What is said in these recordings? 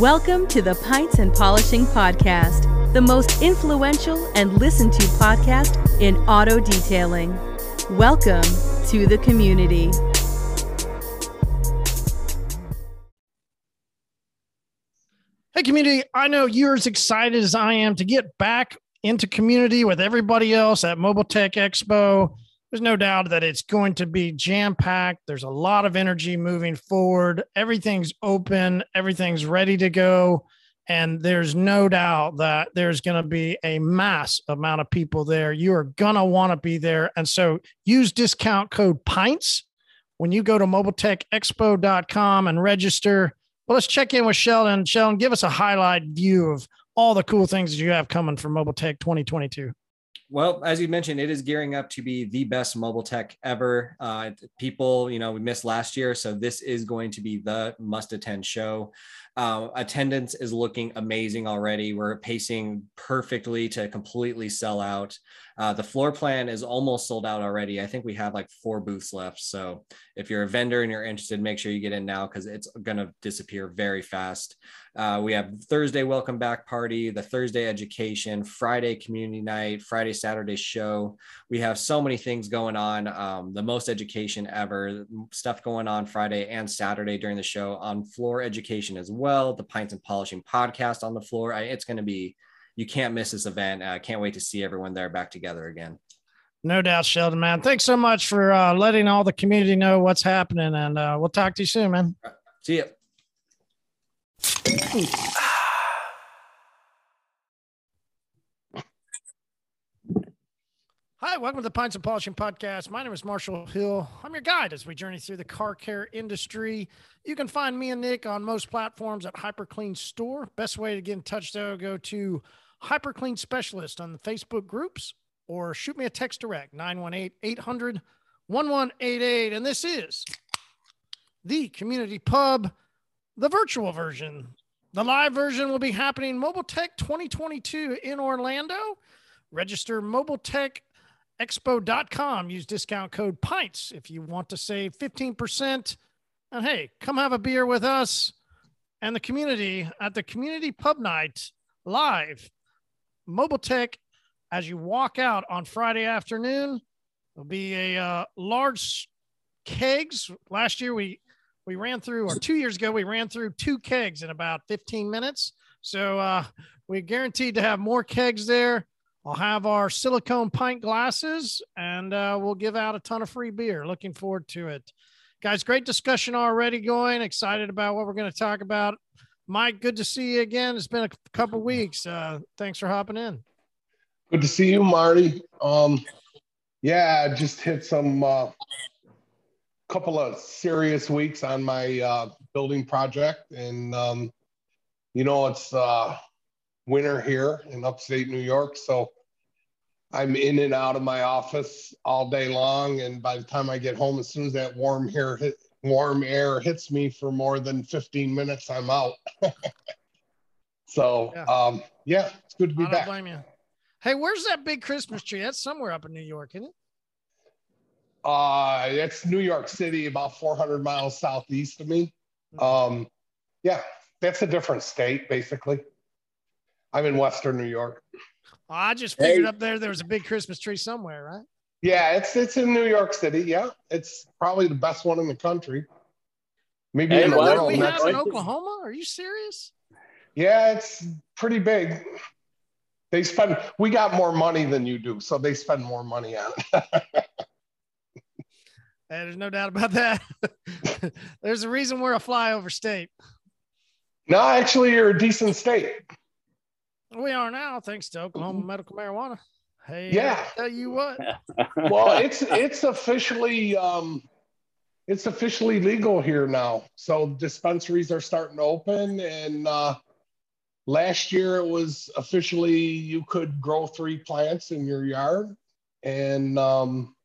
Welcome to the Pints and Polishing Podcast, the most influential and listened to podcast in auto detailing. Welcome to the community. Hey, community, I know you're as excited as I am to get back into community with everybody else at Mobile Tech Expo. There's no doubt that it's going to be jam packed. There's a lot of energy moving forward. Everything's open, everything's ready to go. And there's no doubt that there's going to be a mass amount of people there. You are going to want to be there. And so use discount code PINTS when you go to mobiletechexpo.com and register. Well, let's check in with Sheldon. Sheldon, give us a highlight view of all the cool things that you have coming for Mobile Tech 2022. Well, as you mentioned, it is gearing up to be the best mobile tech ever. Uh, people, you know, we missed last year, so this is going to be the must attend show. Uh, attendance is looking amazing already. We're pacing perfectly to completely sell out. Uh, the floor plan is almost sold out already. I think we have like four booths left. So if you're a vendor and you're interested, make sure you get in now because it's going to disappear very fast. Uh, we have Thursday welcome back party, the Thursday education, Friday community night, Friday, Saturday show. We have so many things going on. Um, the most education ever, stuff going on Friday and Saturday during the show on floor education as well. The Pints and Polishing podcast on the floor. I, it's going to be, you can't miss this event. I uh, can't wait to see everyone there back together again. No doubt, Sheldon, man. Thanks so much for uh, letting all the community know what's happening. And uh, we'll talk to you soon, man. See you. Hi, welcome to the Pints and Polishing Podcast. My name is Marshall Hill. I'm your guide as we journey through the car care industry. You can find me and Nick on most platforms at HyperClean Store. Best way to get in touch, though, go to HyperClean Specialist on the Facebook groups or shoot me a text direct 918 800 1188. And this is the Community Pub, the virtual version. The live version will be happening Mobile Tech 2022 in Orlando. Register Mobile Tech expo.com. Use discount code PINTS if you want to save 15%. And hey, come have a beer with us and the community at the community pub night live. Mobile Tech, as you walk out on Friday afternoon, there'll be a uh, large kegs. Last year we we ran through, or two years ago we ran through two kegs in about 15 minutes. So uh, we guaranteed to have more kegs there. I'll have our silicone pint glasses and uh, we'll give out a ton of free beer. Looking forward to it. Guys, great discussion already going. Excited about what we're going to talk about. Mike, good to see you again. It's been a couple weeks. Uh, thanks for hopping in. Good to see you, Marty. Um, yeah, just hit some uh, couple of serious weeks on my uh, building project, and um, you know it's uh, winter here in upstate New York. So I'm in and out of my office all day long. And by the time I get home, as soon as that warm air hit, warm air hits me for more than 15 minutes, I'm out. so yeah. Um, yeah. it's good to be I back. Blame you. Hey, where's that big Christmas tree? That's somewhere up in New York, isn't it? Uh, it's New York City, about 400 miles southeast of me. Hmm. Um, yeah, that's a different state, basically. I'm in Western New York. I just figured hey. up there there was a big Christmas tree somewhere, right? Yeah, it's it's in New York City. Yeah, it's probably the best one in the country. Maybe hey, in the world. We have in Oklahoma? Are you serious? Yeah, it's pretty big. They spend. We got more money than you do, so they spend more money on it. there's no doubt about that. there's a reason we're a flyover state. No, actually, you're a decent state. We are now, thanks to Oklahoma medical marijuana. Hey, yeah. tell you what. well, it's it's officially um, it's officially legal here now. So dispensaries are starting to open, and uh, last year it was officially you could grow three plants in your yard, and um,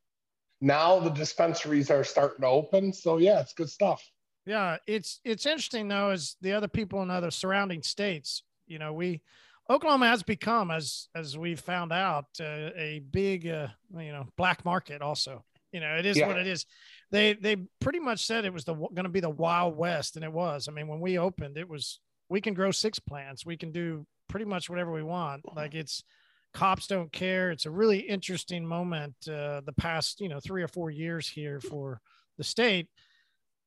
now the dispensaries are starting to open. So yeah, it's good stuff. Yeah, it's it's interesting though, is the other people in other surrounding states. You know, we Oklahoma has become, as as we found out, uh, a big uh, you know black market. Also, you know, it is yeah. what it is. They they pretty much said it was the going to be the Wild West, and it was. I mean, when we opened, it was we can grow six plants. We can do pretty much whatever we want. Like it's cops don't care. It's a really interesting moment uh, the past, you know, three or four years here for the state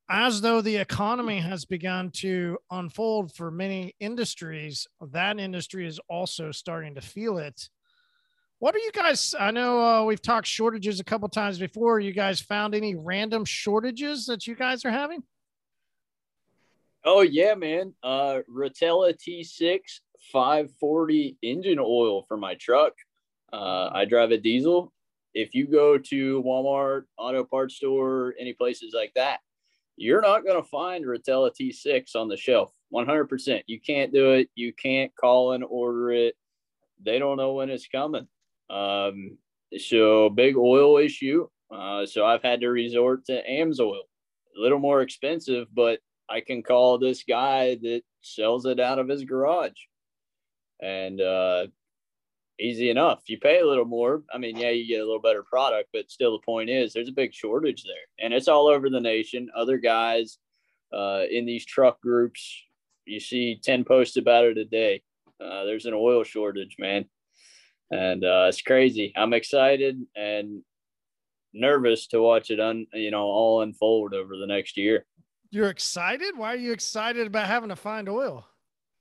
as though the economy has begun to unfold for many industries, that industry is also starting to feel it. What are you guys? I know uh, we've talked shortages a couple times before. You guys found any random shortages that you guys are having? Oh yeah, man. Uh, Rotella T6 540 engine oil for my truck. Uh, I drive a diesel. If you go to Walmart, auto parts store, any places like that, you're not going to find Rotella T6 on the shelf 100%. You can't do it. You can't call and order it. They don't know when it's coming. Um, so, big oil issue. Uh, so, I've had to resort to AMSOIL. A little more expensive, but I can call this guy that sells it out of his garage. And uh, easy enough. You pay a little more. I mean, yeah, you get a little better product, but still, the point is there's a big shortage there, and it's all over the nation. Other guys uh, in these truck groups, you see ten posts about it a day. Uh, there's an oil shortage, man, and uh, it's crazy. I'm excited and nervous to watch it un you know all unfold over the next year. You're excited? Why are you excited about having to find oil?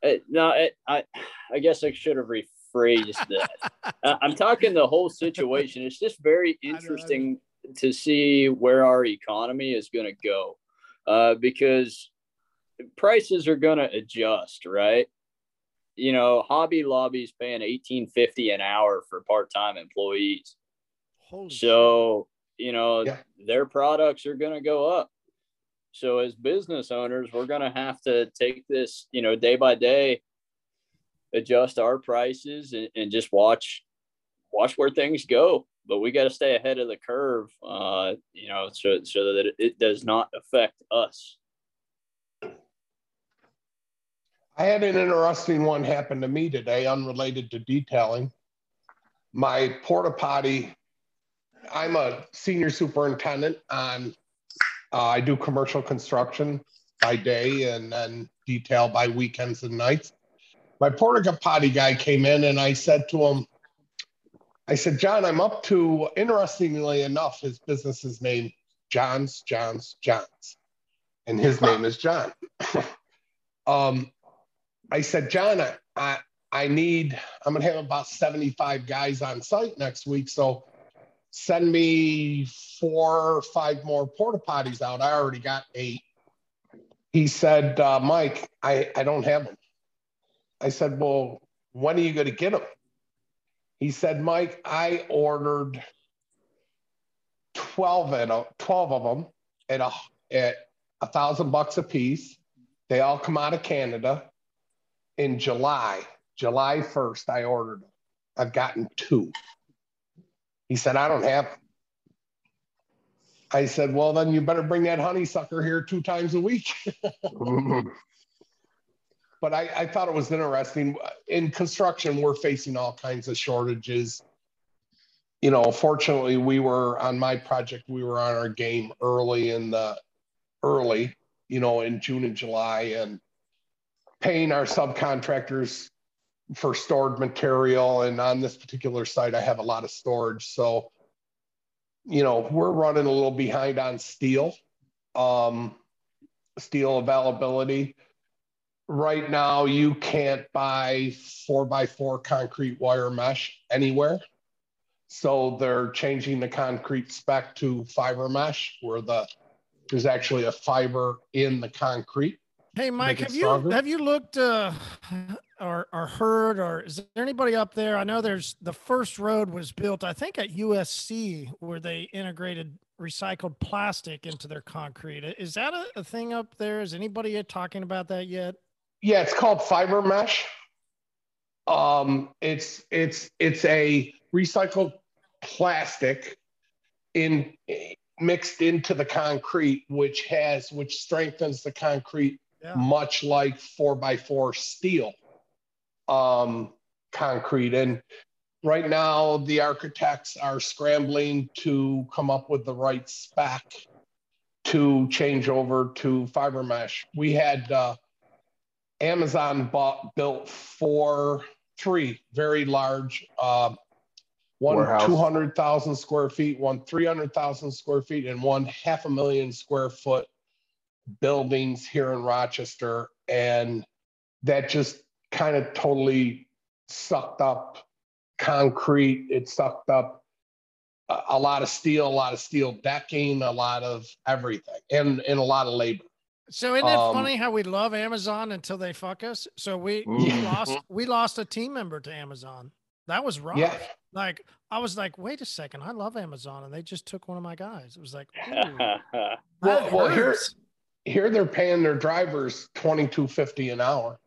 It, no, it, I I guess I should have re- phrased that. I'm talking the whole situation. It's just very interesting to see where our economy is going to go uh, because prices are going to adjust, right? You know, Hobby Lobby's paying 1850 an hour for part-time employees. Holy so, you know, yeah. their products are going to go up. So as business owners, we're going to have to take this, you know, day by day adjust our prices and, and just watch watch where things go. But we got to stay ahead of the curve, uh, you know, so so that it does not affect us. I had an interesting one happen to me today, unrelated to detailing. My porta potty. I'm a senior superintendent on. Uh, I do commercial construction by day and then detail by weekends and nights my porta potty guy came in and I said to him, I said, John, I'm up to, interestingly enough, his business is named John's, John's, John's. And his name is John. um, I said, John, I, I, I need, I'm going to have about 75 guys on site next week. So send me four or five more porta potties out. I already got eight. He said, uh, Mike, I, I don't have them. I said, Well, when are you going to get them? He said, Mike, I ordered 12, a, 12 of them at a, at a thousand bucks a piece. They all come out of Canada in July. July 1st, I ordered them. I've gotten two. He said, I don't have them. I said, Well, then you better bring that honeysucker here two times a week. but I, I thought it was interesting. In construction, we're facing all kinds of shortages. You know, fortunately, we were on my project, we were on our game early in the early, you know, in June and July, and paying our subcontractors for stored material. And on this particular site, I have a lot of storage. So, you know, we're running a little behind on steel, um, steel availability right now you can't buy four by four concrete wire mesh anywhere. So they're changing the concrete spec to fiber mesh where the there's actually a fiber in the concrete. Hey Mike, have you have you looked uh, or or heard or is there anybody up there? I know there's the first road was built, I think at USC where they integrated recycled plastic into their concrete. Is that a, a thing up there? Is anybody talking about that yet? Yeah, it's called fiber mesh. Um, it's it's it's a recycled plastic in mixed into the concrete, which has which strengthens the concrete yeah. much like four by four steel um, concrete. And right now, the architects are scrambling to come up with the right spec to change over to fiber mesh. We had uh, Amazon bought built four, three very large, uh, one Warehouse. 200,000 square feet, one 300,000 square feet, and one half a million square foot buildings here in Rochester. And that just kind of totally sucked up concrete. It sucked up a, a lot of steel, a lot of steel decking, a lot of everything, and, and a lot of labor. So isn't it Um, funny how we love Amazon until they fuck us? So we, we lost we lost a team member to Amazon. That was rough. Yeah. Like I was like, wait a second, I love Amazon, and they just took one of my guys. It was like, Well, well, here- Here they're paying their drivers twenty two fifty an hour.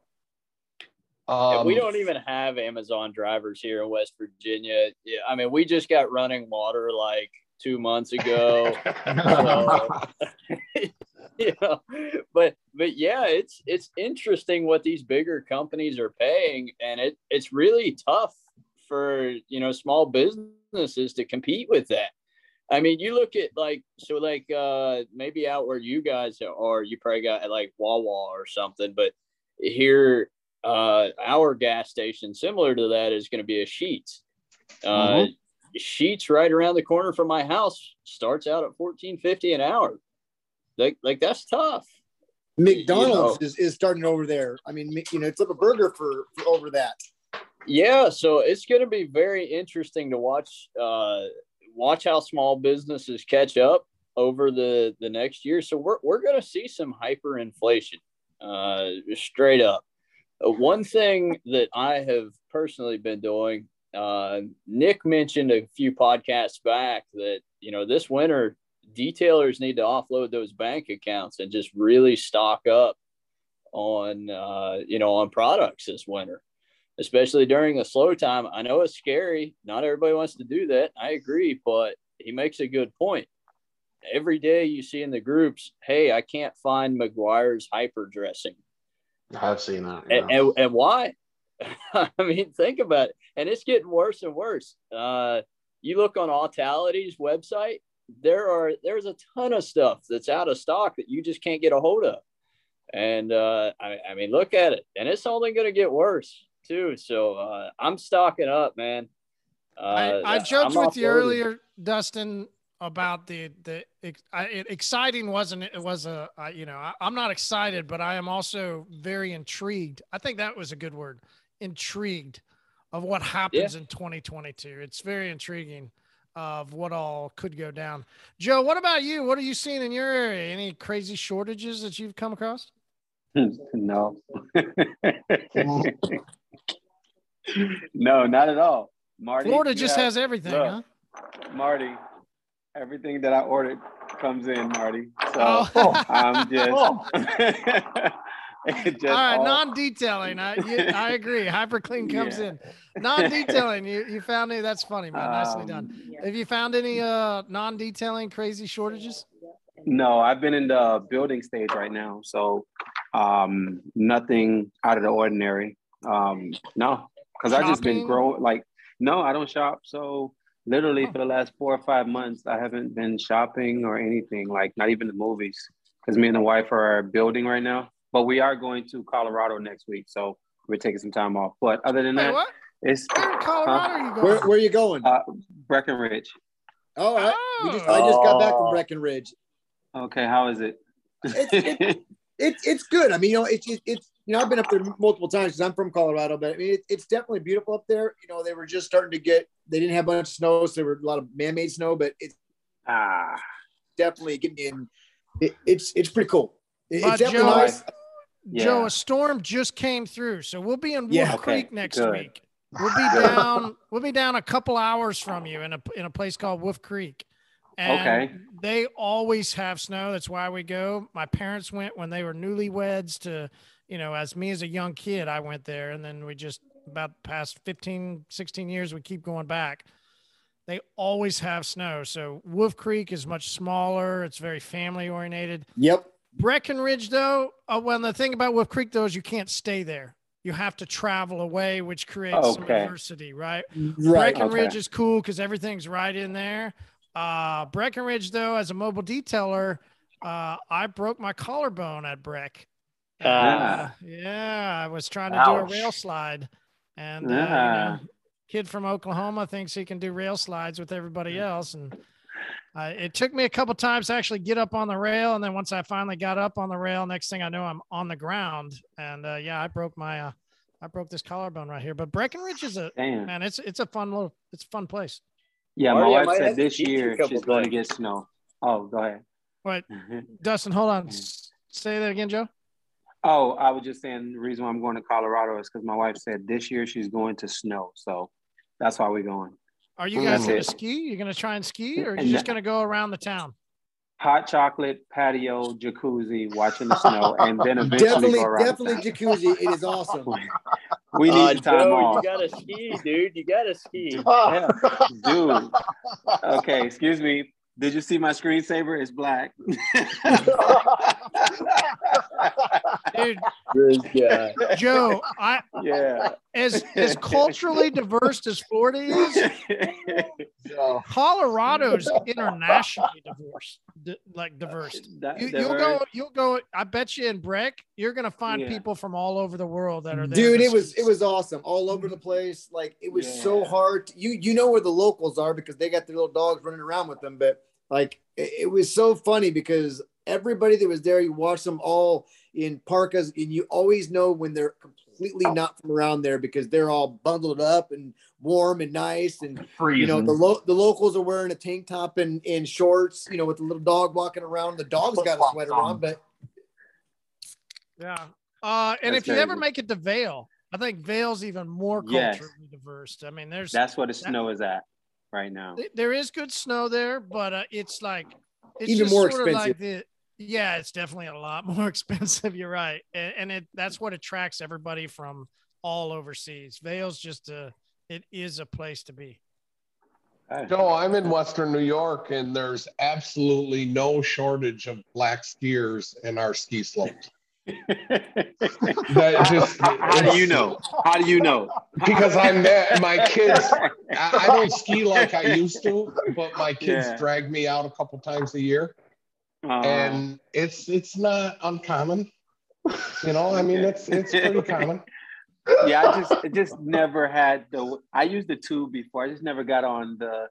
And Um, we don't even have Amazon drivers here in West Virginia. Yeah, I mean, we just got running water like two months ago. So, you know, but but yeah, it's it's interesting what these bigger companies are paying, and it it's really tough for you know small businesses to compete with that. I mean, you look at like so like uh maybe out where you guys are, you probably got like Wawa or something, but here uh our gas station similar to that is going to be a Sheetz. Uh Sheetz right around the corner from my house starts out at 1450 an hour. Like like that's tough. McDonald's You is, is starting over there. I mean, you know, it's up a burger for, for over that. Yeah, so it's going to be very interesting to watch uh, watch how small businesses catch up over the the next year. So we're we're going to see some hyperinflation, uh, straight up. Uh, one thing that I have personally been doing, uh, Nick mentioned a few podcasts back that you know this winter detailers need to offload those bank accounts and just really stock up on uh, you know on products this winter especially during a slow time. I know it's scary. Not everybody wants to do that. I agree, but he makes a good point. Every day you see in the groups, hey, I can't find Meguiar's hyper dressing. I've seen that. And, and, and why? I mean, think about it. And it's getting worse and worse. Uh, you look on Autality's website, there are there's a ton of stuff that's out of stock that you just can't get a hold of. And uh, I, I mean, look at it, and it's only going to get worse too. So uh, I'm stocking up, man. Uh, I, I joked I'm with you earlier, Dustin, about the the it, exciting wasn't it? Was a I, you know I, I'm not excited, but I am also very intrigued. I think that was a good word, intrigued of what happens in 2022. It's very intriguing of what all could go down. Joe, what about you? What are you seeing in your area? Any crazy shortages that you've come across? no. no, not at all. Marty. Florida just have- has everything, look, huh? Marty, everything that I ordered comes in, Marty. So Oh. I'm just. Oh. Just all right, all- non-detailing. I you, I agree. Hyperclean comes Yeah. in. Non-detailing. You you found any? That's funny, man. Nicely um, done. Have you found any uh non-detailing crazy shortages? No, I've been in the building stage right now, so um, nothing out of the ordinary. Um, no, because I've just been growing. Like, no, I don't shop. So literally Oh. for the last four or five months, I haven't been shopping or anything. Like, not even the movies, because me and the wife are building right now. But we are going to Colorado next week, so we're taking some time off. But other than Wait, that, what? it's Where in Colorado are you going? Where, where are you going? uh, Breckenridge. All right. We just, I just got back from Breckenridge. Okay, how is it? It's- It, it's good. I mean, you know, it's it, it's you know, I've been up there multiple times because I'm from Colorado, but I mean, it, it's definitely beautiful up there. You know, they were just starting to get. They didn't have much snow, so there were a lot of man-made snow, but it's ah, definitely getting in. It, it's it's pretty cool. It- it's definitely Joe- nice. Joe, a storm just came through, so we'll be in Wolf Yeah. Okay, Creek next good. week. We'll be down. We'll be down a couple hours from you in a in a place called Wolf Creek. And Okay. They always have snow. That's why we go. My parents went when they were newlyweds to, you know, as me as a young kid, I went there. And then we just about the past 15, 16 years, we keep going back. They always have snow. So Wolf Creek is much smaller. It's very family oriented. Yep. Breckenridge, though, uh, well, the thing about Wolf Creek, though, is you can't stay there. You have to travel away, which creates some Okay. adversity, right? Right. Breckenridge okay. is cool because everything's right in there. Uh, Breckenridge, though, as a mobile detailer, uh, I broke my collarbone at Breck, Ah. Uh, yeah, I was trying to Ouch. do a rail slide, and uh, you Ah. know, kid from Oklahoma thinks he can do rail slides with everybody else, and uh, it took me a couple times to actually get up on the rail, and then once I finally got up on the rail, next thing I know, I'm on the ground, and uh, yeah, I broke my, uh, I broke this collarbone right here. But Breckenridge is a Damn. man, it's it's a fun little, it's a fun place. Yeah, my Marty, I wife might said this teach you a year she's going to get snow. Oh, go ahead. But Dustin, hold on, say that again, Joe. oh, I was just saying the reason why I'm going to Colorado is because my wife said this year she's going to snow. So that's why we're going. Are you guys gonna ski? You're gonna try and ski, or are you just gonna go around the town? Hot chocolate, patio, jacuzzi, watching the snow, and then eventually Definitely, go around. the definitely town. jacuzzi. It is awesome. We need Uh, time Joe, off. You gotta ski, dude. You gotta ski. Yeah, dude. Okay, excuse me. Did you see my screensaver? It's black. Dude, This guy. Joe, I yeah. as as culturally diverse as Florida is, So, Colorado's internationally diverse, di- like diverse. That- You, you'll go, you'll go. I bet you in Breck, you're gonna find Yeah. people from all over the world that are there. Dude, it was it was awesome all over the place. Like it was so hard. To, you you know where the locals are because they got their little dogs running around with them. But like it, it was so funny because everybody that was there, you watch them all in parkas, and you always know when they're completely not from around there because they're all bundled up and warm and nice and you know the lo- the locals are wearing a tank top and, and shorts you know with the little dog walking around the dog's got a sweater on. on but Yeah. Uh, and That's if you ever crazy. make it to Vail, I think Vail's even more Yes. culturally diverse. I mean, there's That's what the snow is at right now. th- there is good snow there, but uh, it's like it's Even just more sort of like expensive. the yeah, it's definitely a lot more expensive. You're right, and, and it that's what attracts everybody from all overseas. Vail's just a it is a place to be. Joe, I'm in Western New York and there's absolutely no shortage of black skiers in our ski slopes. That just how, how do you know? How do you know? because I'm there, my kids. I, I don't ski like I used to, but my kids Yeah. drag me out a couple times a year, Uh, and it's it's not uncommon. You know, I mean, it's it's pretty common. yeah, I just it just never had the. I used the tube before. I just never got on the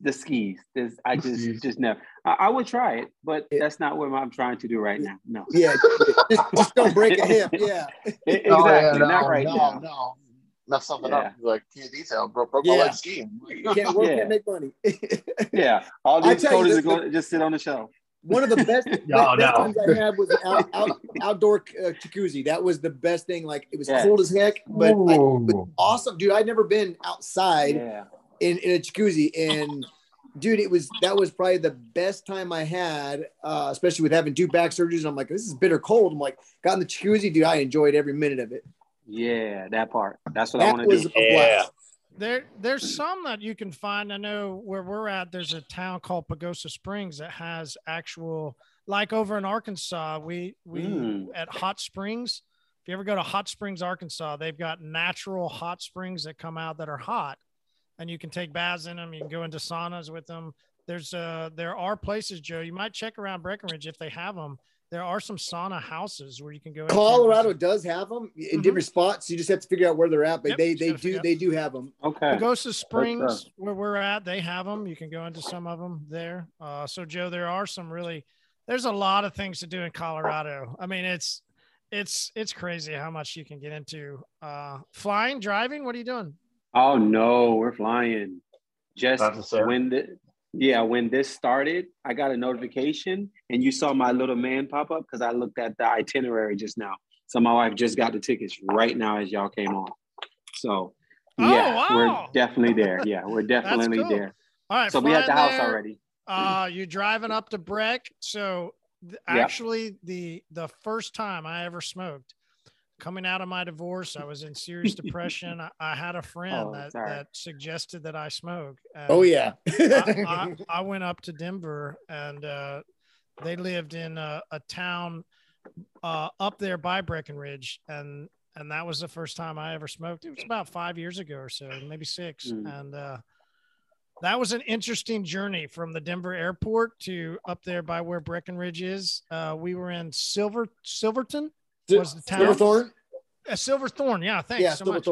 the skis. This I just Skis. just never. I, I would try it, but Yeah. that's not what I'm trying to do right now. No, yeah just, just don't break a hip yeah E- exactly, Oh, yeah, no, not right no, now. No, mess something Yeah. up. Like key detail, bro. Broke my leg skiing. can't work Yeah. can't make money Yeah, all these tell you, coaches the- are going to just sit on the shelf. one of the best, best, No, best no. things I had was out, out, outdoor uh, jacuzzi. That was the best thing. Like it was Yeah. cold as heck, but I, it was Ooh. awesome, dude. I'd never been outside Yeah, in, in a jacuzzi, and dude, it was that was probably the best time I had, uh, especially with having two back surgeries. I'm like, this is bitter cold. I'm like, got in the jacuzzi, dude. I enjoyed every minute of it. yeah, that part. That's what I That want to do. a Yeah. blast. There, there's some that you can find. I know where we're at. There's a town called Pagosa Springs that has actual, like over in Arkansas. We we Mm. at Hot Springs. If you ever go to Hot Springs, Arkansas, they've got natural hot springs that come out that are hot, and you can take baths in them. You can go into saunas with them. There's uh there are places, Joe. You might check around Breckenridge if they have them. There are some sauna houses where you can go. Colorado visit. does have them in Mhm. different spots. You just have to figure out where they're at, but Yep, they they do they do have them. Okay. Pagosa Springs, where we're at, they have them. You can go into some of them there. Uh, so Joe, there are some really, there's a lot of things to do in Colorado. I mean, it's, it's, it's crazy how much you can get into. Uh, flying, driving. What are you doing? Oh no, we're flying. Just That's what's up. when the yeah, when this started, I got a notification and you saw my little man pop up because I looked at the itinerary just now. So my wife just got the tickets right now as y'all came on. So Oh, yeah, wow. we're definitely there. Yeah, we're definitely cool. there. All right. So we at the house there. already. Uh, you're driving up to Breck. So th- Yep. actually the, the first time I ever smoked coming out of my divorce, I was in serious depression. I, I had a friend Oh, that, that suggested that I smoke. and Oh yeah. I, I, I went up to Denver and uh, they lived in a, a town uh, up there by Breckenridge. And, and that was the first time I ever smoked. It was about five years ago or so, maybe six. Mm. And uh, that was an interesting journey from the Denver airport to up there by where Breckenridge is. Uh, we were in Silver Silverton. Was the town Silverthorne? Uh, Silverthorne. Yeah, thanks Yeah, so much.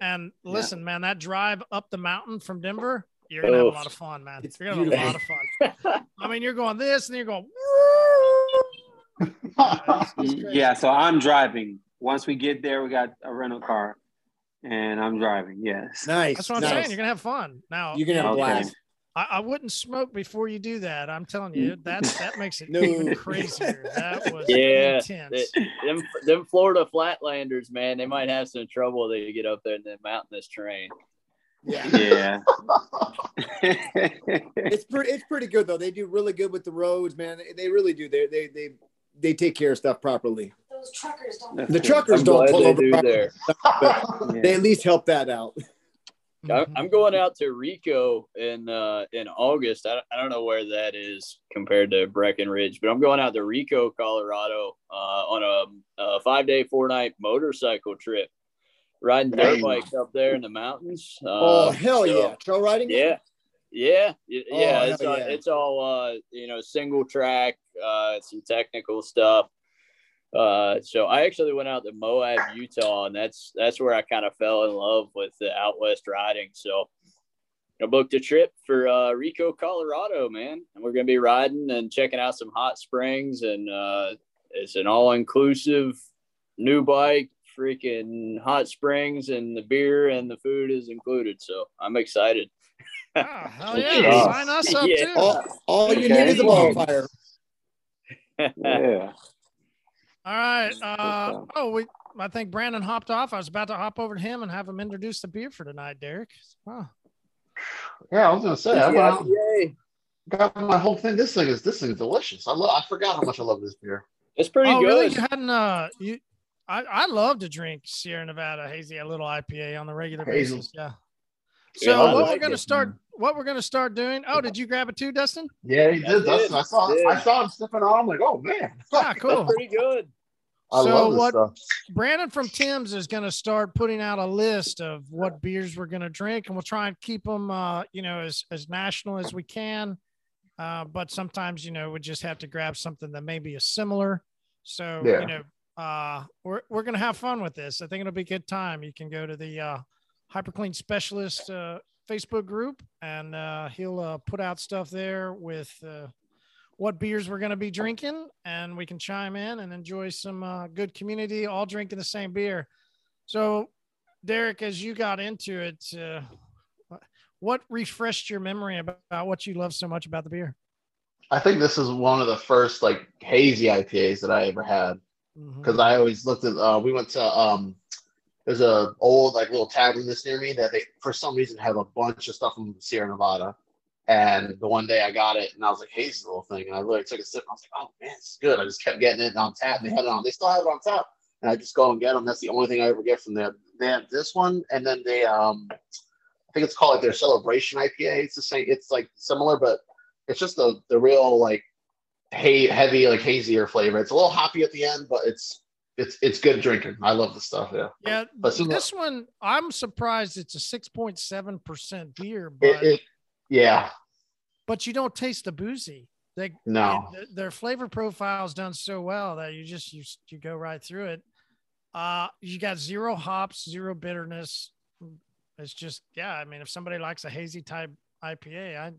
And listen, man, that drive up the mountain from Denver, you're gonna have a lot of fun, man. It's you're gonna have a lot of fun. I mean, you're going this and you're going. It's. Yeah, so I'm driving. Once we get there, we got a rental car, and I'm driving. Yes. Nice. That's what I'm nice. saying. You're gonna have fun. Now, You're gonna have a Okay. blast. I, I wouldn't smoke before you do that. I'm telling you, mm. that that makes it No. even crazier. That was Yeah, intense. They- them them Florida Flatlanders, man, they might have some trouble. They get up there in the mountainous terrain. Yeah. Yeah. It's pretty. It's pretty good though. They do really good with the roads, man. They, they really do. They they they they take care of stuff properly. Those truckers don't. The truckers I'm don't pull over. do properly, there. Yeah. They at least help that out. Mhm. I'm going out to Rico in uh, in August. I, I don't know where that is compared to Breckenridge, but I'm going out to Rico, Colorado, uh, on a, a five day, four night motorcycle trip, riding dirt bikes up there in the mountains. Uh, oh hell so- yeah! Trail riding. Yeah. Yeah, Oh, yeah, it's all, yeah. it's all uh, you know, single track, uh, some technical stuff. Uh, so I actually went out to Moab, Utah, and that's that's where I kind of fell in love with the out west riding. So I booked a trip for uh, Rico, Colorado, man, and we're gonna be riding and checking out some hot springs, and uh, it's an all inclusive new bike, freaking hot springs, and the beer and the food is included. So I'm excited. Oh, hell yeah! Yeah. Sign us up Yeah. too. All, all you Okay. need is a bonfire. Yeah. All right. Uh, oh, we. I think Brandon hopped off. I was about to hop over to him and have him introduce the beer for tonight, Derek. Yeah, I was gonna say I went Yeah, out, yay. got my whole thing. This thing is this thing is delicious. I love. I forgot how much I love this beer. It's pretty oh good. really? You hadn't? Uh, you. I, I love to drink Sierra Nevada hazy, a little IPA on the regular Hazel. basis. Yeah. Yeah, So I what like we're gonna it. start? What we're gonna start doing? Oh, did you grab it too, Dustin? Yeah, he I did. That's, did. I saw. Did. I saw him sniffing on. I'm like, oh man. Ah, cool. That's pretty good. I So what- stuff. Brandon from Tim's is going to start putting out a list of what beers we're going to drink, and we'll try and keep them, uh, you know, as as national as we can. Uh, but sometimes, you know, we just have to grab something that maybe is similar. So, Yeah. you know, uh, we're we're going to have fun with this. I think it'll be a good time. You can go to the uh, Hyperclean Specialist uh, Facebook group, and uh, he'll uh, put out stuff there with. Uh, what beers we're going to be drinking, and we can chime in and enjoy some uh, good community, all drinking the same beer. So, Derek, as you got into it, uh, what refreshed your memory about, about what you love so much about the beer? I think this is one of the first like hazy IPAs that I ever had because I always looked at. Uh, we went to um, there's a old like little tavern that's near me that they for some reason have a bunch of stuff from Sierra Nevada. And the one day I got it and I was like, hey, this little thing. And I literally took a sip and I was like, oh man, it's good. I just kept getting it on tap. And they had it on, they still have it on tap. And I just go and get them. That's the only thing I ever get from them. They have this one and then they um I think it's called like their celebration IPA. It's the same, it's like similar, but it's just the the real like hay heavy, like hazier flavor. It's a little hoppy at the end, but it's it's it's good drinking. I love the stuff, yeah. Yeah, But this one, I'm surprised it's a 6.7% beer, but, It, it yeah, but you don't taste the boozy. They, no. th- their flavor profile is done so well that you just you, you go right through it. Uh, you got zero hops, zero bitterness. It's just yeah. I mean, if somebody likes a hazy type IPA, I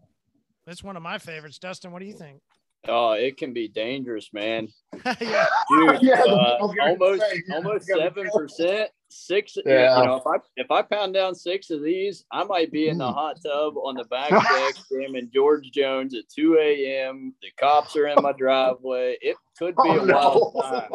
it's one of my favorites. Dustin, what do you think? Oh, it can be dangerous, man. yeah, Dude, Yeah, uh, I was gonna almost say, yeah, almost seven percent. Six. Yeah. You know, if I if I pound down six of these, I might be in the hot tub on the back deck jamming George Jones at two a.m. The cops are in my driveway. It could be Oh, a wild no. time.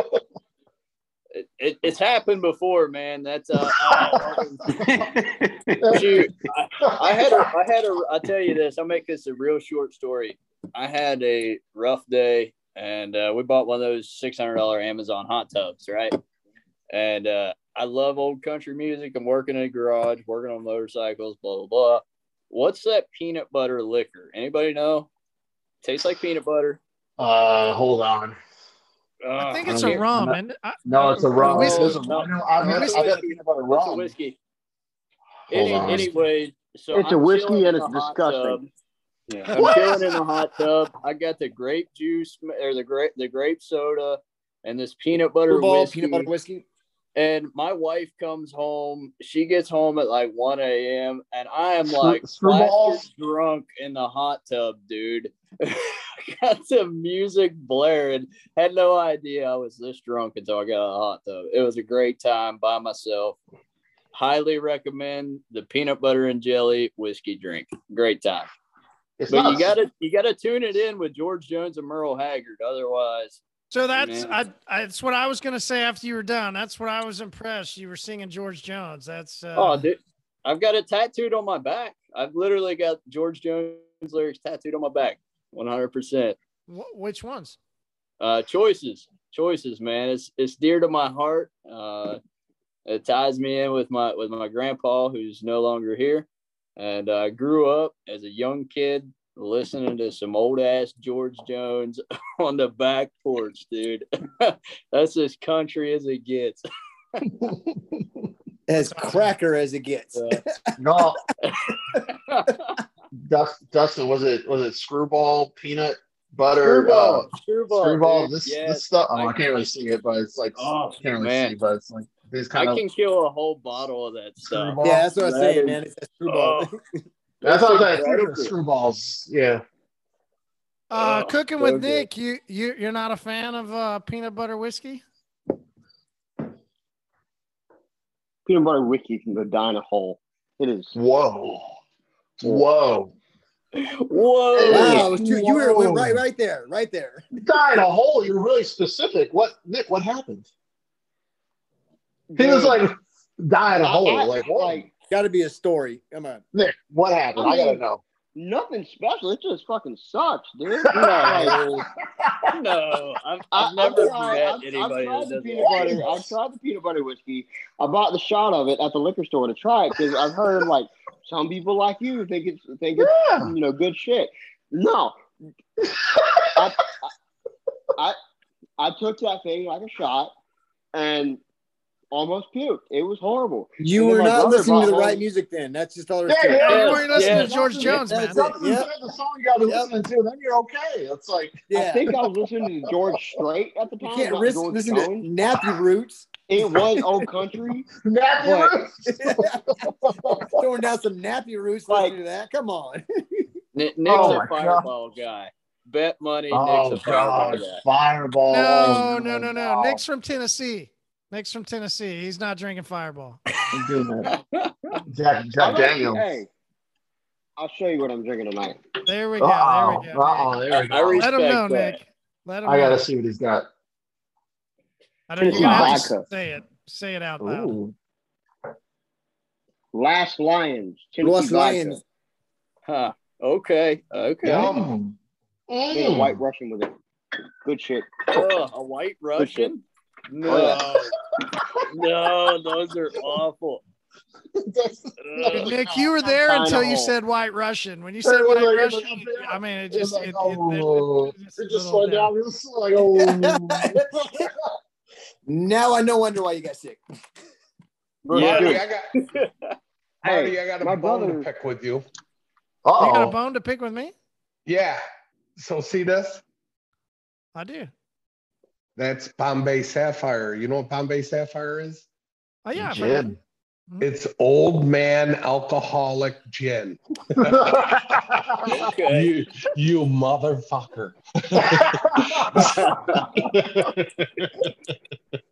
It, it, it's happened before, man. That's uh, uh shoot. I, I had a, I had a, I'll tell you this. I'll make this a real short story. I had a rough day, and uh, we bought one of those six hundred dollar Amazon hot tubs, right? And uh, I love old country music. I'm working in a garage, working on motorcycles, blah blah blah. What's that peanut butter liquor? Anybody know? Tastes like peanut butter. Uh, hold on. I Uh, think it's don't a rum. I'm And I, No, it's a rum. whiskey. There's a rum. No, I've got, It's I've got peanut butter It's a whiskey. Any, anyway, so It's a I'm whiskey and it's disgusting. tub. Yeah. I'm chilling in the hot tub. I got the grape juice or the grape the grape soda, and this peanut butter Screwball, whiskey. peanut butter whiskey. And my wife comes home. She gets home at like 1 a.m. and I am like screwballs? plastered drunk in the hot tub, dude. got the music blaring. Had no idea I was this drunk until I got out of the hot tub. It was a great time by myself. Highly recommend the peanut butter and jelly whiskey drink. Great time. It's But not you gotta you gotta tune it in with George Jones and Merle Haggard. Otherwise, So that's I, I. That's what I was gonna say after you were done. That's what I was impressed. You were singing George Jones. That's uh, oh dude, I've got it tattooed on my back. I've literally got George Jones lyrics tattooed on my back. 100 percent which ones? uh choices choices man it's it's dear to my heart uh it ties me in with my with my grandpa who's no longer here and i grew up as a young kid listening to some old ass george jones on the back porch dude that's as country as it gets As cracker as it gets. Uh, no. Dust, Dustin, was it was it screwball peanut butter? Uh, screwball screwball, screwball. This Yes. this stuff. Oh, I, I- can't really see it, but it's like Oh, I can't really man. see, but it's like it's i of. can kill a whole bottle of that stuff Screwball. Yeah, that's what I was That saying, is- man. It's a screwball. Oh, That's what I was incredible. saying. Screwballs. Yeah. Uh, Oh, cooking so with good. Nick. You you you're not a fan of uh, peanut butter whiskey? Peanut butter whiskey can go down a hole. It is. Whoa. Whoa. whoa Wow, it was you were right, right there, right there. Die in a hole. You're really specific. What Nick? What happened? He was like dying in a I- hole. I- like what? like Got to be a story. Come on. Nick, what happened? I, I gotta know. nothing special. It just fucking sucks, dude. no, no, I've, I, I've never I've tried, met I've, I've anybody tried that the peanut butter. I've tried the peanut butter whiskey. I bought the shot of it at the liquor store to try it because I've heard like some people like you think it's think it's Yeah. you know good shit. No, I, I I took that thing like a shot and almost puked. It was horrible. You And were not listening to the brought right home- music then. That's just all there is Yeah, to it. yeah. Yeah, you weren't listening yeah. to George Jones, man. That's it. Something Yep. the song you gotta be Yep. listening to, then you're okay. It's like I think I was listening to George Strait at the You time. can't risk, George listen to Jones. Nappy Roots. It was old country. nappy But- roots. Throwing down some Nappy Roots Like- that. Come on. Nick, oh Nick's Oh a my God. fireball guy. Bet money, Oh Nick's a fireball god, guy. fireball. Oh oh no, no, no, no. Wow. Nick's from Tennessee. Nick's from Tennessee. He's not drinking Fireball. I'm doing that. Jack, I'm Jack not- Daniels. Hey, I'll show you what I'm drinking tonight. There we go. Uh-oh, There we go. uh-oh, there we I go. Let him know, that. Nick. Let him I gotta see what he's got. I don't, you're Tennessee gonna have to vodka. say it. Say it out loud. Ooh. Last Lions. Tennessee Lost vodka. Lions. Huh. Okay. Okay. Yum. Get a Mm. white Russian with it. Good shit. Ugh, a white Russian? No. Oh, no, those are awful. That's- Nick, you were there until you said White Russian. When you said White like- Russian, like- I mean, it It just like, it, it, oh, it, it a just little slowed down. It was like, oh. now I no wonder why you got sick. Yeah. Marty, I got Marty, I got a my bone to pick with you. oh You got a bone to pick with me? Yeah. So see this? I do. That's Bombay Sapphire. You know what Bombay Sapphire is? Oh yeah. I've heard of Gin. It. It's old man alcoholic gin. Okay. You, you motherfucker.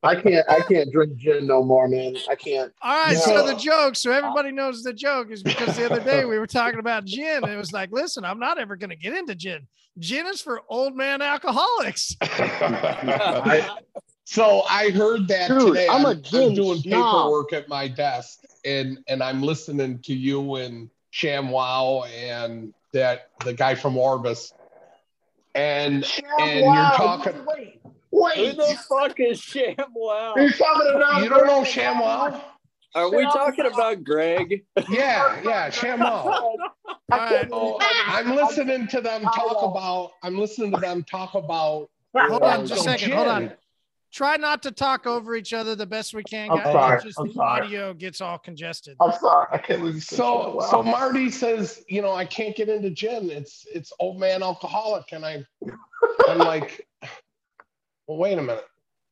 I can't. I can't drink gin no more, man. I can't. All right, so the joke, so everybody knows the joke is because the other day we were talking about gin, and it was like, listen, I'm not ever going to get into gin. Gin is for old man alcoholics. so I heard that Dude, today. I'm a I'm, I'm doing snob. paperwork at my desk, and and I'm listening to you and ShamWow and that the guy from Orbis, and and you're talking. Wait, Who the fuck is ShamWow? You're talking about You don't know ShamWow? Are we talking about Greg? Yeah, yeah, ShamWow. All right. Oh, I'm listening to them talk about. I'm listening to them talk about. Hold on just a some second. Hold on. Gin. Try not to talk over each other the best we can, I'm guys. sorry, It's just I'm the sorry. audio gets all congested. I'm sorry. I can't believe So ShamWow. so Marty says, you know, I can't get into gin. It's it's old man alcoholic, and I I'm like, well, wait a minute.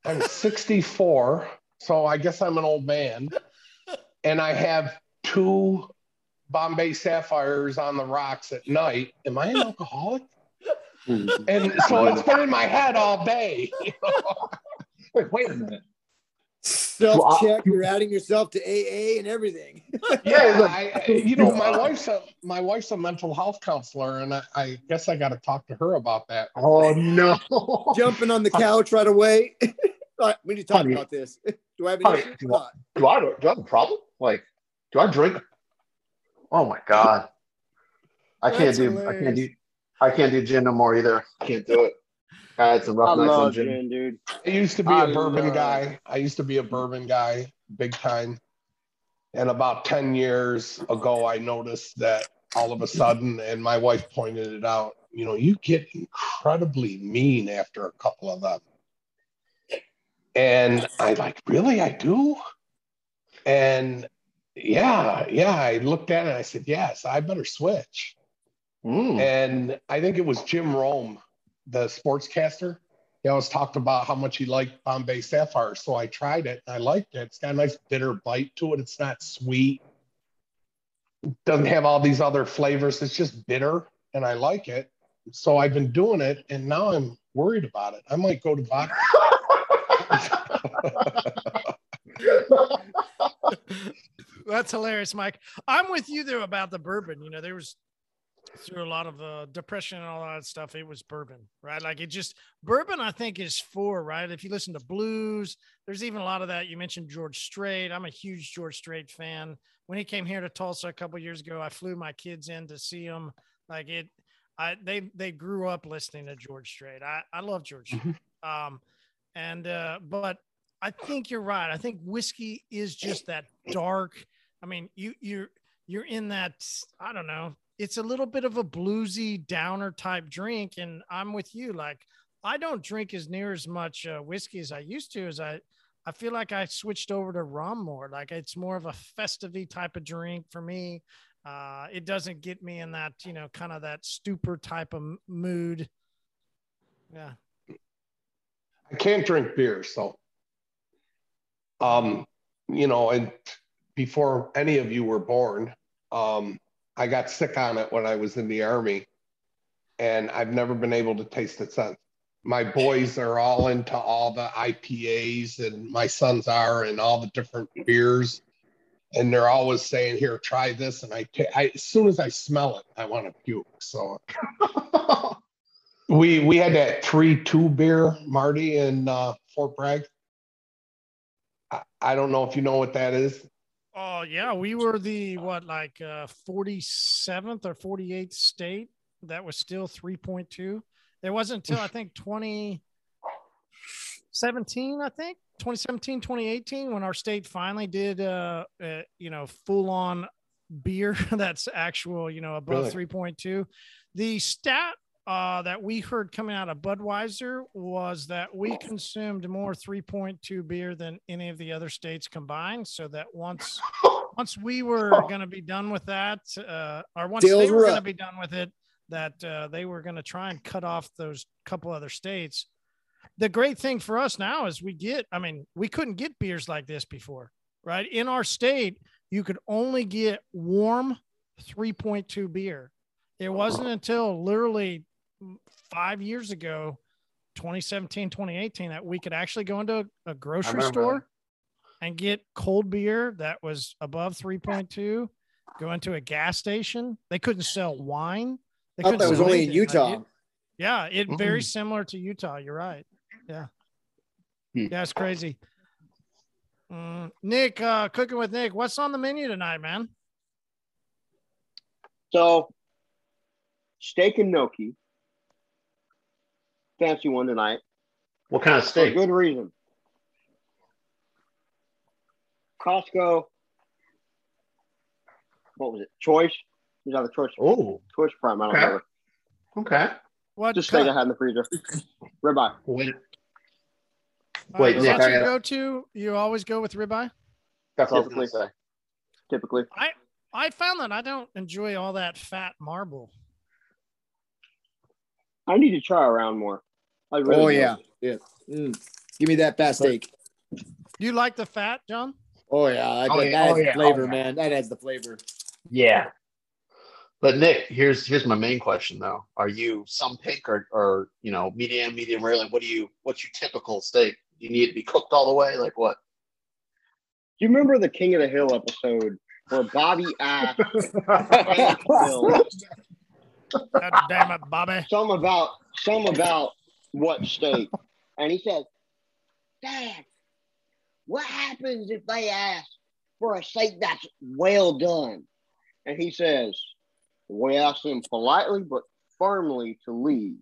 I'm 64, so I guess I'm an old man, and I have two Bombay Sapphires on the rocks at night. Am I an alcoholic? Hmm. and so it's been in my head all day. you know? Wait, wait a minute. Self check. You're adding yourself to AA and everything. yeah, I, I- you know, my wife's a my wife's a mental health counselor, and I, I guess I got to talk to her about that. Oh no. Jumping on the couch right away. Like, we need to talk Honey. about this. Do I have Honey, any issue? do I, do I do I have a problem? Like, do I drink? Oh my god. I can't That's do I can't do. I can't do gin no more either. I can't do it. I had some I rough nights on love gin. gin, dude. I used to be I a bourbon love- guy. I used to be a bourbon guy, big time. And about 10 years ago, I noticed that all of a sudden, and my wife pointed it out, you know, you get incredibly mean after a couple of them. And I like, really? I do? And yeah, yeah, I looked at it. I said, yes, I better switch. Mm. And I think it was Jim Rome, the sportscaster. He always talked about how much he liked Bombay Sapphire. So I tried it and I liked it. It's got a nice bitter bite to it. It's not sweet. It doesn't have all these other flavors. It's just bitter and I like it. So I've been doing it and now I'm worried about it. I might go to vodka. That's hilarious, Mike. I'm with you there about the bourbon. You know, there was through a lot of uh, depression and all that stuff. It was bourbon, right? Like it just bourbon. I think is for right. If you listen to blues, there's even a lot of that. You mentioned George Strait. I'm a huge George Strait fan. When he came here to Tulsa a couple years ago, I flew my kids in to see him. Like it, I they they grew up listening to George Strait. I I love George. Strait. Um, and uh, but I think you're right. I think whiskey is just that dark. I mean, you you're you're in that. I don't know. It's a little bit of a bluesy downer type drink, and I'm with you. Like I don't drink as near as much uh, whiskey as I used to. As I I feel like I switched over to rum more. Like it's more of a festive type of drink for me. Uh, it doesn't get me in that you know kind of that stupor type of mood. Yeah. I can't drink beer, so um, you know, and before any of you were born, um, I got sick on it when I was in the army, and I've never been able to taste it since. My boys are all into all the IPAs, and my sons are, and all the different beers, and they're always saying, "Here, try this," and I, as soon as I smell it, I want to puke. So we we had that three two beer, Marty, in uh, Fort Bragg. I, I don't know if you know what that is. Oh yeah, we were the what like uh 47th or 48th state that was still 3.2. It wasn't until I think 2017, I think 2017, 2018 when our state finally did uh, uh you know full on beer that's actual, you know, above Really? 3.2. The stat uh, that we heard coming out of Budweiser was that we consumed more 3.2 beer than any of the other states combined. So that once once we were going to be done with that, uh, or once Sales they were were going to be done with it, that uh, they were going to try and cut off those couple other states. The great thing for us now is we get, I mean, we couldn't get beers like this before, right? In our state, you could only get warm 3.2 beer. It wasn't until literally five years ago, 2017, 2018, that we could actually go into a grocery store and get cold beer that was above 3.2, go into a gas station. They couldn't sell wine. They I thought couldn't that was only in anything. Like, Utah. it- yeah, it very Mm. similar to Utah. You're right. Yeah. Hmm. Yeah, it's crazy. Mm, Nick, uh, cooking with Nick. What's on the menu tonight, man? So, steak and gnocchi. Fancy one tonight. what kind of For steak? good reason. Costco. What was it? Choice. Is that the choice? Oh, Choice prime. I don't Okay. remember. okay. What Just steak I had in the freezer. Ribeye. Wait, Uh, Wait, is Nick, that your gotta- go-to? You always go with ribeye. that's what I was Typically. say. Typically. I I found that I don't enjoy all that fat marble. I need to try around more. I really Oh do. yeah, yeah. Mm. Give me that fat steak. You like the fat, John? Oh yeah, I Oh, yeah. that Oh, adds yeah. flavor, Oh, man. That adds the flavor. Yeah. But Nick, here's here's my main question though. Are you some pink or or you know medium, medium rare? Like what do you what's your typical steak? Do you need to be cooked all the way? Like what? Do you remember the King of the Hill episode where Bobby asked God damn it, Bobby. some about some about what steak, and he says, "Dad, what happens if they ask for a steak that's well done?" And he says, "We ask them politely but firmly to leave."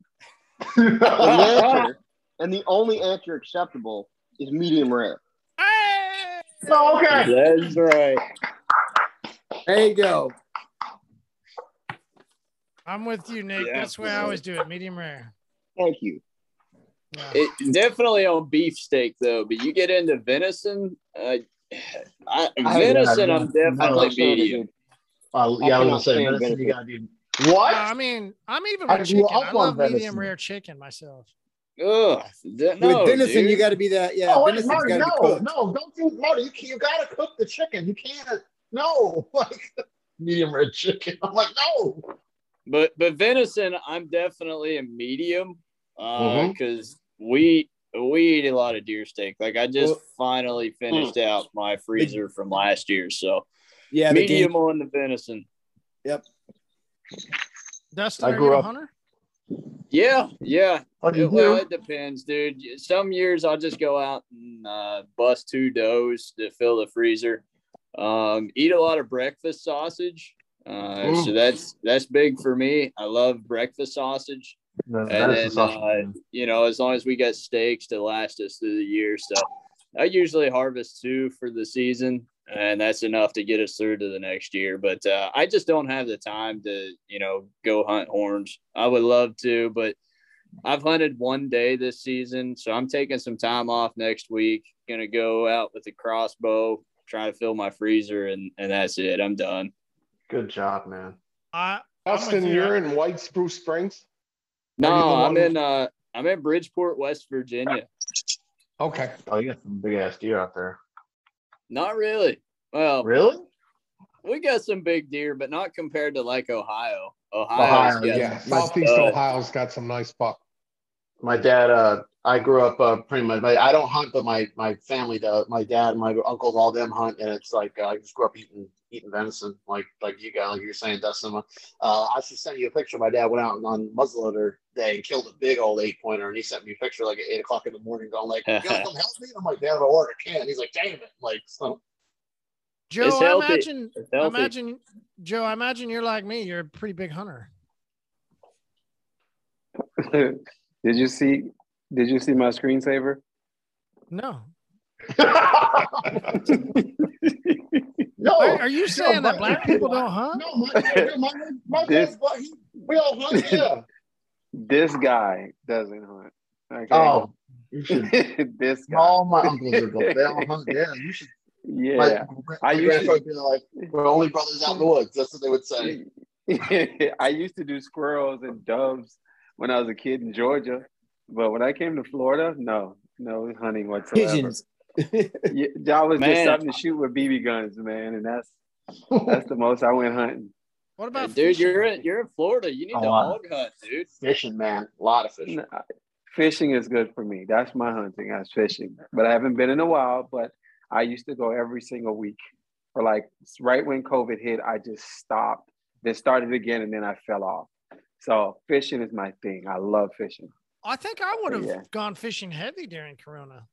And the, answer, and the only answer acceptable is medium rare. Hey! Oh, okay. That's right. There you go. I'm with you, Nick. Yeah. That's the way I always do it. Medium rare. Thank you. Yeah. It definitely on beef steak though, but you get into venison. Uh, I, I- venison, yeah, I'm I definitely love someone medium. Uh, yeah, I was gonna say cannot stand medicine, you gotta do what? Uh, I mean, I'm even I with grew chicken. up I on love medium rare chicken myself. Ugh, th- no, With venison, dude. you got to be that. Yeah, oh, wait, Marty, got to no, be cooked. no, don't do Marty. You, you gotta cook the chicken. You can't. No, like medium rare chicken. I'm like, no. But but venison, I'm definitely a medium Because we we eat a lot of deer steak. Like I just Well- finally finished out my freezer from last year, so Yeah, medium game. on the venison. Yep. Dustin, I are grew up- hunter? Yeah, yeah. Oh, It- well, it depends, dude. Some years I'll just go out and uh, bust two does to fill the freezer. Um, eat a lot of breakfast sausage. Uh, so Mm. that's that's big for me. I love breakfast sausage. No, and that is then the sausage, uh, you know as long as we get steaks to last us through the year so i usually harvest two for the season and that's enough to get us through to the next year but uh, i just don't have the time to you know go hunt horns i would love to but i've hunted one day this season so i'm taking some time off next week gonna go out with a crossbow try to fill my freezer and and that's it i'm done Good job, man. I, Austin, you. you're in White Sulphur Springs. Are you no i'm in uh i'm in bridgeport west virginia Okay. Oh, you got some big ass deer out there. not really well Really? We got some big deer, but not compared to like Ohio. Ohio, Ohio, Yeah. Southeast Ohio's got some nice buck. My dad, uh, I grew up uh, pretty much. My, I don't hunt, but my my family does. My dad, my uncles, all them hunt, and it's like uh, I just grew up eating eating venison, like like you got, like you're saying, Dustin. Uh, I should send you a picture. My dad went out on muzzleloader day and killed a big old eight pointer, and he sent me a picture like at eight o'clock in the morning, going like, "You gonna come help me?" I'm like, "Dad, I order a can." He's like, "Damn it!" Like, so Joe, I imagine, I imagine, Joe, I imagine you're like me. You're a pretty big hunter. did you see? Did you see my screensaver? No. no, Are, are you saying that but- black people don't hunt? No, my, my, my, This- dad's, but he, we all hunt. Yeah. This guy doesn't hunt. Okay. Oh, you should. this guy. All my uncles are both. They all hunt. Yeah, you should. Yeah. My, my I used to would be like, "We're only brothers out in the woods." That's what they would say. I used to do squirrels and doves when I was a kid in Georgia, but when I came to Florida, no, no hunting whatsoever. Pigeons. Yeah, that was just Man. something to shoot with BB guns, man, and that's that's the most I went hunting. What about dude, fishing? you're in, you're in Florida. You need Oh, to wow. hog hunt, dude. Fishing, man, a lot of fishing. No, Fishing is good for me. That's my hunting. That's fishing. But I haven't been in a while. But I used to go every single week. For like right when COVID hit, I just stopped. Then started again, and then I fell off. So fishing is my thing. I love fishing. I think I would have Yeah. gone fishing heavy during Corona.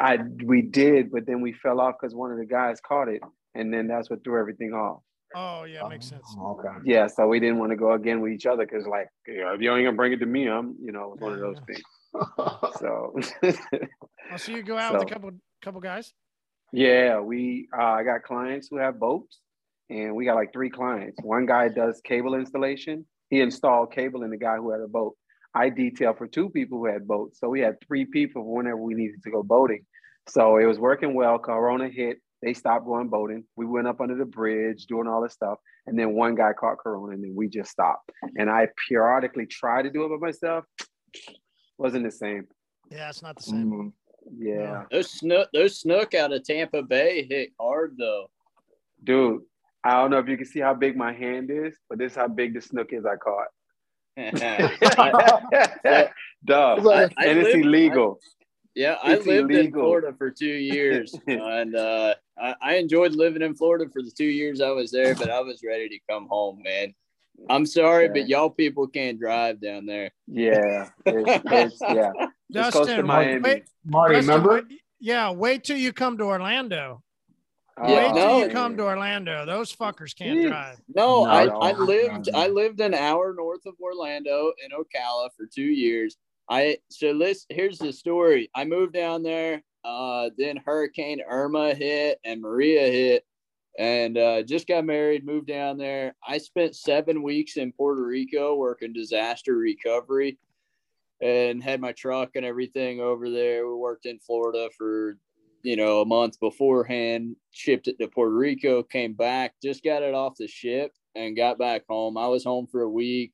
I we did, but then we fell off because one of the guys caught it, and then that's what threw everything off. Oh yeah, makes sense. Oh, okay. Yeah, so we didn't want to go again with each other because, like, you know, if you ain't gonna bring it to me, I'm, you know, it's one of those Yeah. things. So, Oh, so you go out with a couple couple guys. yeah, we, uh, I got clients who have boats, and we got like three clients. One guy does cable installation. He installed cable in the guy who had a boat. I detail for two people who had boats, so we had three people whenever we needed to go boating. So it was working well. Corona hit. They stopped going boating. We went up under the bridge doing all this stuff. And then one guy caught Corona and then we just stopped. And I periodically try to do it by myself. Wasn't the same. Yeah, it's not the same. Mm, yeah, Those snook, those snook out of Tampa Bay hit hard though. dude. I don't know if you can see how big my hand is, but this is how big the snook is I caught. I- Duh. I- I and it's lived- illegal. Yeah, I It's lived in. Florida for two years, and uh, I, I enjoyed living in Florida for the two years I was there. But I was ready to come home, man. I'm sorry, Yeah. but y'all people can't drive down there. Yeah, it's, it's, yeah. It's close to Dustin, Miami. wait, Marty, Dustin, remember? wait- yeah, wait till you come to Orlando. Oh, Wait till no. you come to Orlando. Those fuckers can't Jeez. drive. No, No, I, I lived. I lived an hour north of Orlando in Ocala for two years. I so let's here's the story. I moved down there. Uh, then Hurricane Irma hit and Maria hit, and uh, just got married. Moved down there. I spent seven weeks in Puerto Rico working disaster recovery, and had my truck and everything over there. We worked in Florida for you know, a month beforehand, shipped it to Puerto Rico, came back, just got it off the ship and got back home. I was home for a week,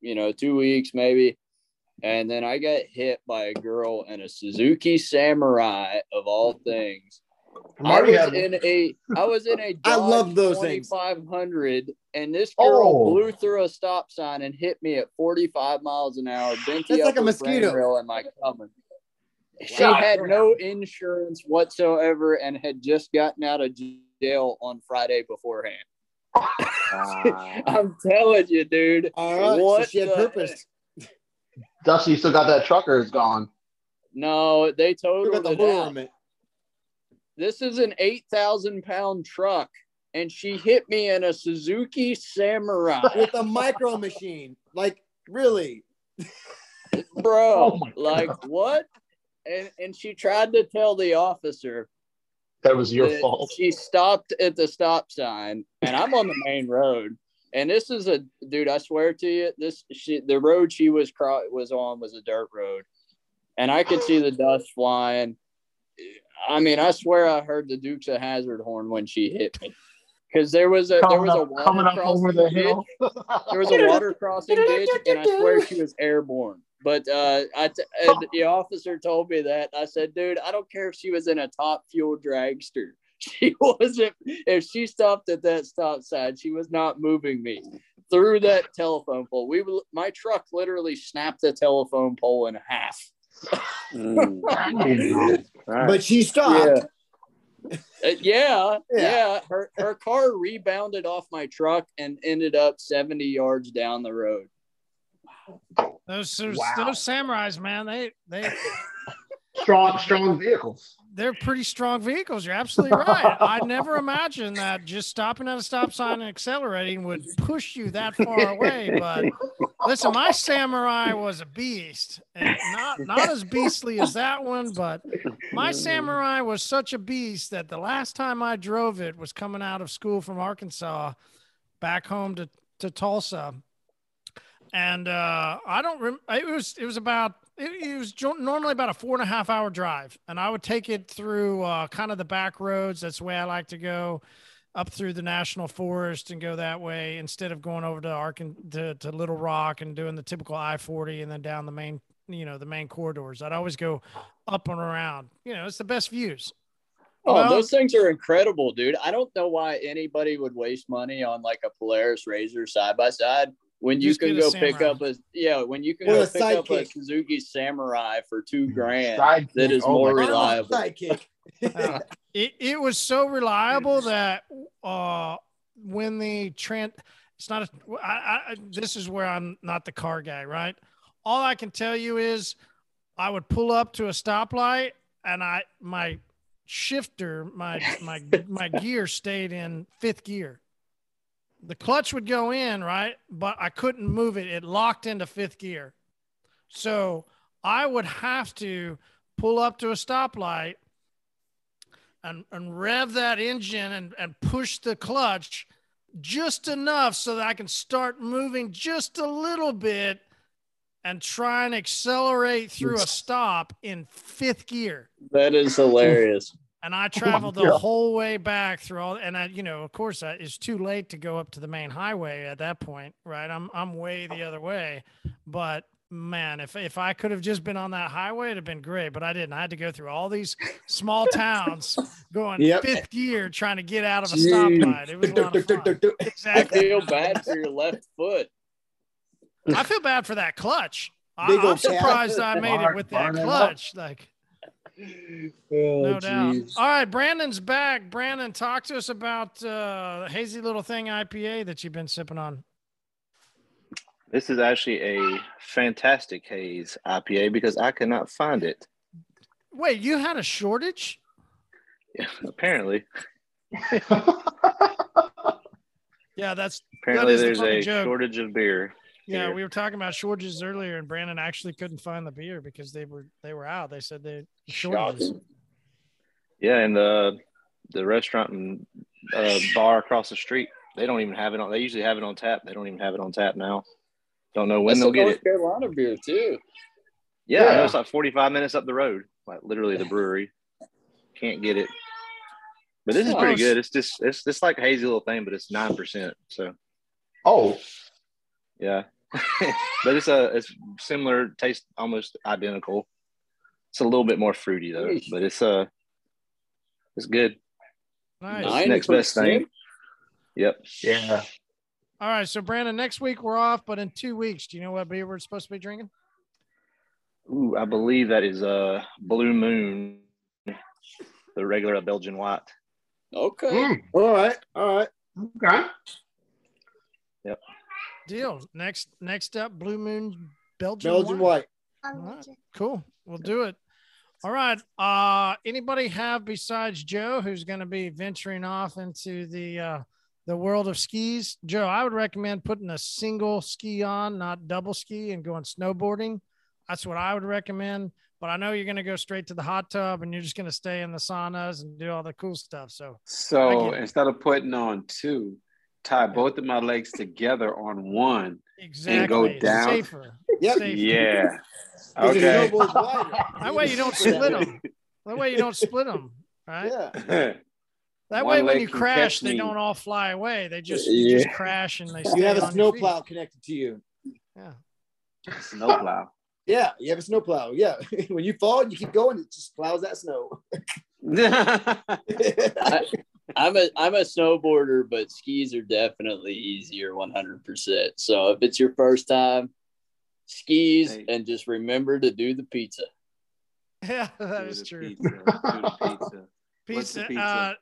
you know, two weeks maybe. And then I got hit by a girl in a Suzuki Samurai of all things. I was in a I was in a I love Dodge those things. 2500 and this girl Oh. blew through a stop sign and hit me at 45 miles an hour. Bent That's like a mosquito. rail in my coming. She God had no insurance whatsoever and had just gotten out of jail on Friday beforehand. I'm telling you, dude. All right, so What she had purpose. Dusty, you still got that truck or it's gone? No, they Look totaled the it hood out. This is an 8,000 pound truck, and she hit me in a Suzuki Samurai. with a micro machine. Like really, Bro, Oh my like what? And, and she tried to tell the officer That was your that fault. She stopped at the stop sign, and I'm on the main road. And this is a dude. I swear to you, this she, the road she was cro- was on was a dirt road, and I could see the dust flying. I mean, I swear I heard the Dukes of Hazzard horn when she hit me, because there was a there was a water coming up crossing over the ditch. hill. There was a water crossing ditch, and I swear she was airborne. But uh, I t- and the officer told me that. I said, dude, I don't care if she was in a top fuel dragster. She wasn't. If she stopped at that stop sign, she was not moving me through that telephone pole. We my truck literally snapped the telephone pole in half. Mm. All right. but she stopped. Uh, yeah, Yeah. yeah. Her her car rebounded off my truck and ended up seventy yards down the road. Those those, Wow. those samurais, man, they they strong, strong vehicles. they're pretty strong vehicles. You're absolutely right. I never imagined that just stopping at a stop sign and accelerating would push you that far away. But listen, my samurai was a beast, and not not as beastly as that one, but my samurai was such a beast that the last time I drove it was coming out of school from Arkansas, back home to to Tulsa, and uh, I don't. Rem- it was it was about it, it was normally about a four and a half hour drive, and I would take it through uh, kind of the back roads. That's the way I like to go, up through the national forest and go that way instead of going over to Arkan to, to Little Rock and doing the typical I forty and then down the main you know the main corridors. I'd always go up and around. You know, it's the best views. Oh, Well- those things are incredible, dude. I don't know why anybody would waste money on like a Polaris RZR side by side when you Just can go pick up a yeah when you can Or go a pick up a Sidekick. Suzuki Samurai for two grand. Sidekick. That is Oh more God. reliable. Sidekick. Uh, it, it was so reliable that uh, when the trend, it's not a, I, I, this is where I'm not the car guy, right? All I can tell you is I would pull up to a stoplight and I, my shifter, my, my, my gear stayed in fifth gear. The clutch would go in, right? But I couldn't move it. It locked into fifth gear. So I would have to pull up to a stoplight and, and rev that engine and, and push the clutch just enough so that I can start moving just a little bit and try and accelerate through a stop in fifth gear. That is hilarious. And I oh, traveled the God. whole way back through all, and I, you know, of course, I, it's too late to go up to the main highway at that point, right? I'm I'm way the other way, but man, if if I could have just been on that highway, it'd have been great. But I didn't. I had to go through all these small towns, going Yep. fifth gear, trying to get out of a stoplight. It was a lot of fun. I feel bad for your left foot. I feel bad for that clutch. I, I'm surprised I made it with that clutch. Like, Oh, no doubt. All right, Brandon's back. Brandon, talk to us about uh, the hazy little thing IPA that you've been sipping on. This is actually a fantastic haze IPA because I could not find it. Wait, you had a shortage? Yeah, Apparently, Yeah, that's apparently is the there's fucking a joke. shortage of beer. Yeah. here. We were talking about shortages earlier, and Brandon actually couldn't find the beer because they were they were out. They said they shortages. Shocking. Yeah, and the the restaurant and uh, bar across the street, they don't even have it on. They usually have it on tap. They don't even have it on tap now. Don't know when That's they'll get North it. Carolina beer too. Yeah, I know Yeah. it's like 45 minutes up the road, like literally the brewery. Can't get it. But this is pretty Close. good. It's just it's it's like a hazy little thing, but it's nine percent. So Oh, yeah, but it's a it's similar taste, almost identical. It's a little bit more fruity though, Yeesh. but it's uh it's good. Nice. Nine Next best thing. Yep. yeah. All right, so Brandon, next week we're off, but in two weeks, do you know what beer we're supposed to be drinking? Ooh, I believe that is uh Blue Moon, the regular Belgian white. Okay. Mm, All right. All right. okay. Deal. Next, next up, Blue Moon Belgian. Belgian wine. white. All right, cool. We'll do it. All right. Uh, anybody have besides Joe who's going to be venturing off into the uh, the world of skis? Joe, I would recommend putting a single ski on, not double ski, and going snowboarding. That's what I would recommend. But I know you're going to go straight to the hot tub and you're just going to stay in the saunas and do all the cool stuff. So So I get it. instead of putting on two, tie both of my legs together on one. exactly, go down. safer. Yep. Safer. Yeah. Okay. That way you don't split them. That way you don't split them. Right. Yeah. That One way, when you crash, they me. don't all fly away. They just, you just crash and they. You stay have a on your snowplow connected to you. Yeah. Snowplow. Yeah, you have a snowplow. Yeah. when you fall, and you keep going, it just plows that snow. I'm a I'm a snowboarder, but skis are definitely easier 100%. So if it's your first time, skis Hey. and just remember to do the pizza. Yeah, that Do is the true. Pizza. Do the pizza. What's the Pizza. pizza? Uh,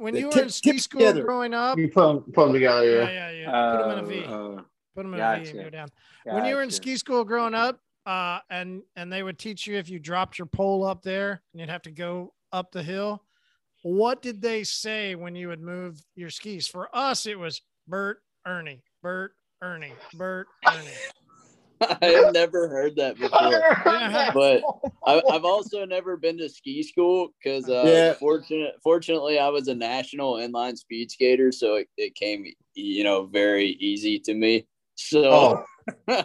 when The you were in ski school together. growing up, You put them, put them together. yeah, Yeah. yeah, yeah. Put them in a V. Uh, Put them in a V and go down. When you were in ski school growing up, uh, and and they would teach you if you dropped your pole up there and you'd have to go up the hill. What did they say when you would move your skis? For us, it was Bert, Ernie, Bert, Ernie, Bert, Ernie. I have never heard that before. Yeah. But I, I've also never been to ski school because uh, Yeah. fortunate, fortunately, I was a national inline speed skater, so it, it came, you know, very easy to me. So Oh,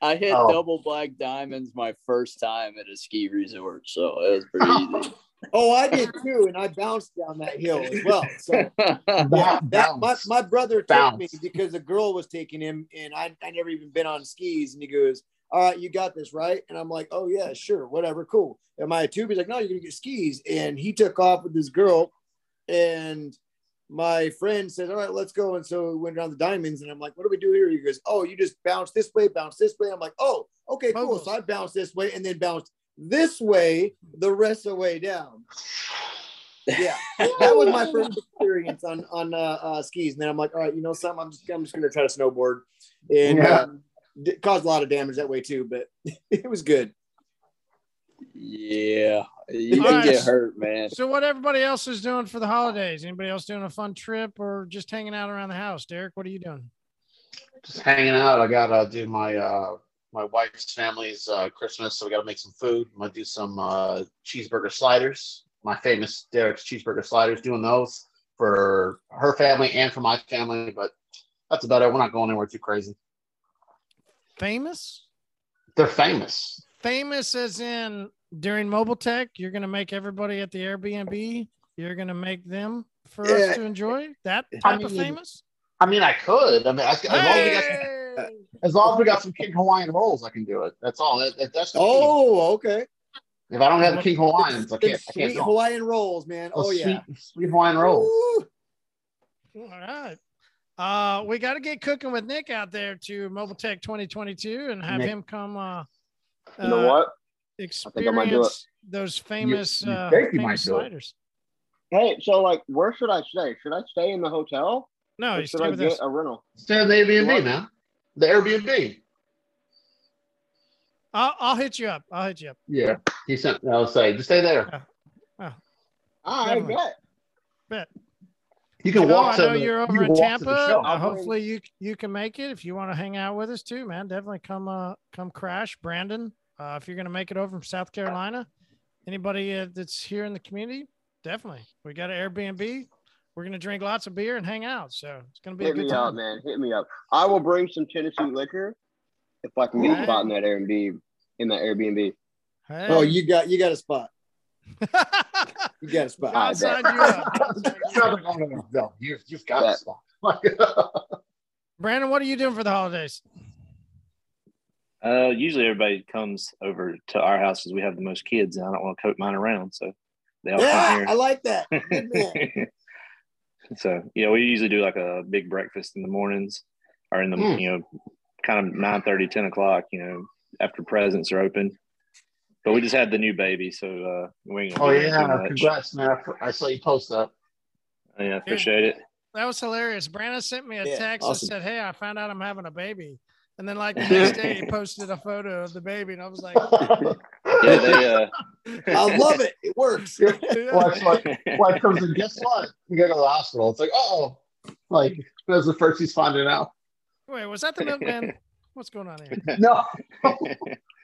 I hit Oh. double black diamonds my first time at a ski resort, so it was pretty easy. Oh, I did too, and I bounced down that hill as well. So yeah, that my, my brother took Bounce. me because a girl was taking him, and I I never even been on skis, and he goes, "All right, you got this, right?" And I'm like, "Oh yeah, sure, whatever, cool." Am I a tube? He's like, "No, you're gonna get skis," and he took off with this girl, and my friend said, "All right, let's go." And so we went around the diamonds, and I'm like, "What do we do here?" He goes, "Oh, you just bounce this way, bounce this way." I'm like, "Oh, okay, cool." So I bounced this way, and then bounced this way the rest of the way down. Yeah, that was my first experience on on uh, uh, skis. And then I'm like, all right, you know something, I'm just I'm just gonna try to snowboard, and Yeah. d- caused a lot of damage that way too. But it was good. yeah, you All can right. get hurt, man. So, what everybody else is doing for the holidays? Anybody else doing a fun trip or just hanging out around the house? Derek, what are you doing? Just hanging out. I gotta do my uh my wife's family's uh Christmas, so we gotta make some food. I'm gonna do some uh cheeseburger sliders. My famous Derek's cheeseburger sliders, doing those for her family and for my family, but that's about it. We're not going anywhere too crazy. Famous? They're famous. Famous as in during mobile tech, you're going to make everybody at the Airbnb, you're going to make them for Yeah. us to enjoy? That I type of famous? I mean, I could. I mean, I, as long as you guys, Hey! As long as we got some King Hawaiian rolls, I can do it. That's all. That, that- that's the key. Oh, okay. If I don't have the King Hawaiians, I can't. I can't sweet. Hawaiian rolls, man. Those Oh yeah. sweet, sweet Hawaiian rolls. Ooh. All right. Uh, we got to get cooking with Nick out there to Mobile Tech 2022 and have Nick. him come uh, You know uh, what? experience I might do it. those famous you uh, think you might famous do sliders. Hey, so like, where should I stay? Should I stay in the hotel? No, you should stay I with get us. a rental? Stay at the Airbnb, What? man. The Airbnb. I'll, I'll hit you up. I'll hit you up. Yeah. He sent. I was say, just stay there. oh I Definitely. bet. Bet. You can You know, walk I to know the. you're over can in Tampa. Uh, hopefully you you can make it. If you want to hang out with us too, man, definitely come uh come crash. Brandon, uh, if you're gonna make it over from South Carolina, anybody uh, that's here in the community, definitely. We got an Airbnb. We're gonna drink lots of beer and hang out. So it's gonna be a Hit good me time. up, man. Hit me up. I will bring some Tennessee liquor if I can get a spot in that Airbnb. In that Airbnb. Hey. Oh, you got you got a spot. You got a spot. I'll I sign you up. You No. You, you've got Bet. this spot. Brandon, what are you doing for the holidays? Uh, usually everybody comes over to our house because we have the most kids, and I don't want to coat mine around, so they all Yeah, come here. I like that. Good you know, we usually do like a big breakfast in the mornings, or in the Mm. you know, kind of 9 30, 10 o'clock. You know, after presents are open. But we just had the new baby, so uh, we ain't Oh yeah, congrats, man! I saw you post that. Yeah, appreciate it. That was hilarious. Brandon sent me a Yeah, text awesome. and said, "Hey, I found out I'm having a baby." And then like the next day, he posted a photo of the baby, and I was like, Yeah, they uh, I love it. It works. Wife, wife, wife comes in. Guess what? You gotta go to the hospital. It's like, oh, like that's the first he's finding out. "Wait, was that the milkman? What's going on here?" No,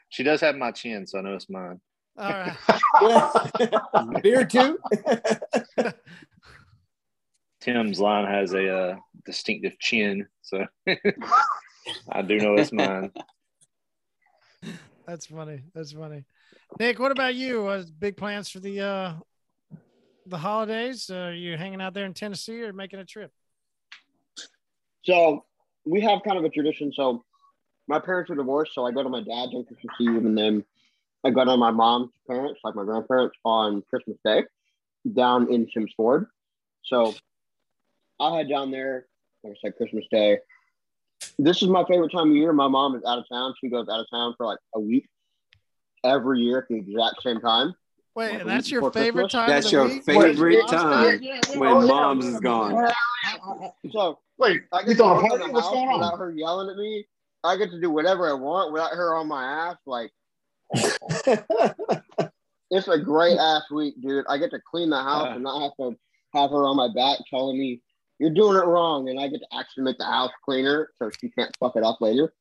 she does have my chin, so I know it's mine. All right. Beer too. Tim's line has a uh, distinctive chin, so I do know it's mine. That's funny. That's funny. Nick, what about you? Uh, big plans for the uh the holidays? Uh, are you hanging out there in Tennessee or making a trip? So we have kind of a tradition. So my parents are divorced, so I go to my dad's on Christmas Eve, and then I go to my mom's parents, like my grandparents, on Christmas Day down in Sims Ford. So I'll head down there, like I said, Christmas Day. This is my favorite time of year. My mom is out of town. She goes out of town for like a week every year at the exact same time. Wait, Like and that's your favorite Christmas? time. That's of the your week? favorite Mom's time Day? when Oh, yeah. mom's is gone. So Wait, I you get to throwing a work in party? the What's house going without her yelling at me. I get to do whatever I want without her on my ass. Like it's a great ass week, dude. I get to clean the house Uh. and not have to have her on my back telling me you're doing it wrong, and I get to actually make the house cleaner so she can't fuck it up later.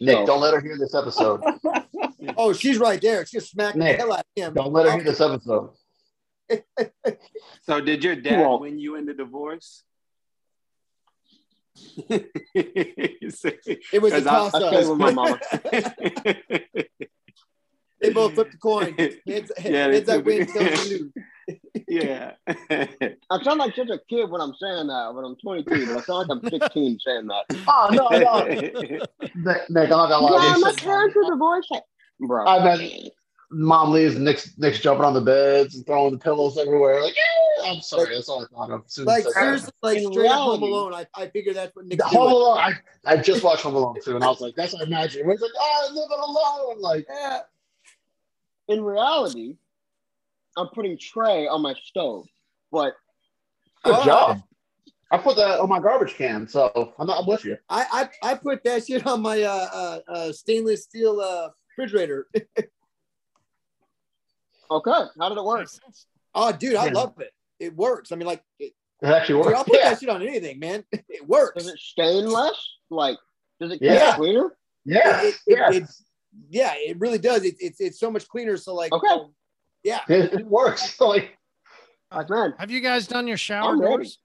Nick, So- don't let her hear this episode. Oh, she's right there. She's smacking Nick, the hell out of him. Don't let her hear this episode. So did your dad won't. win you in the divorce? It was a toss I stay with my up. mama. They both flipped the coin. Heads, Yeah, they heads that took win, it. tails lose. yeah. I sound like such a kid when I'm saying that, but I'm 22, but I sound like I'm 16 saying that. Oh no, no, Nick, Nick, I'm not gonna lie. Yeah, They my said- parents are divorced. Like, Bro, I imagine mom leaves, Nick's, Nick's jumping on the beds and throwing the pillows everywhere. Like, "Eh," I'm sorry, that's all I thought of. soon Like you seriously, like straight up Home Alone. I, I figured that's what Nick's Home doing. Alone. I, I just watched Home Alone too, and I was like, that's what I imagine. He's like, oh, I'm living alone. Like, Yeah. in reality, I'm putting Trey on my stove, but good Oh. job. I put that on my garbage can, so I'm not I'm with you. I, I I put that shit on my uh, uh, uh stainless steel uh refrigerator. okay, how did it work? Oh, dude, I Yeah. love it. It works. I mean, like, it, It actually dude, I'll put Yeah, that shit on anything, man. It works. Does it stain less? Like, does it get Yeah. cleaner? yeah, It- it- yeah. it- yeah, it really does. It, it's it's so much cleaner. So like, Okay. yeah. It, it works. Like, Like, man, Have you guys done your shower I'm ready. doors?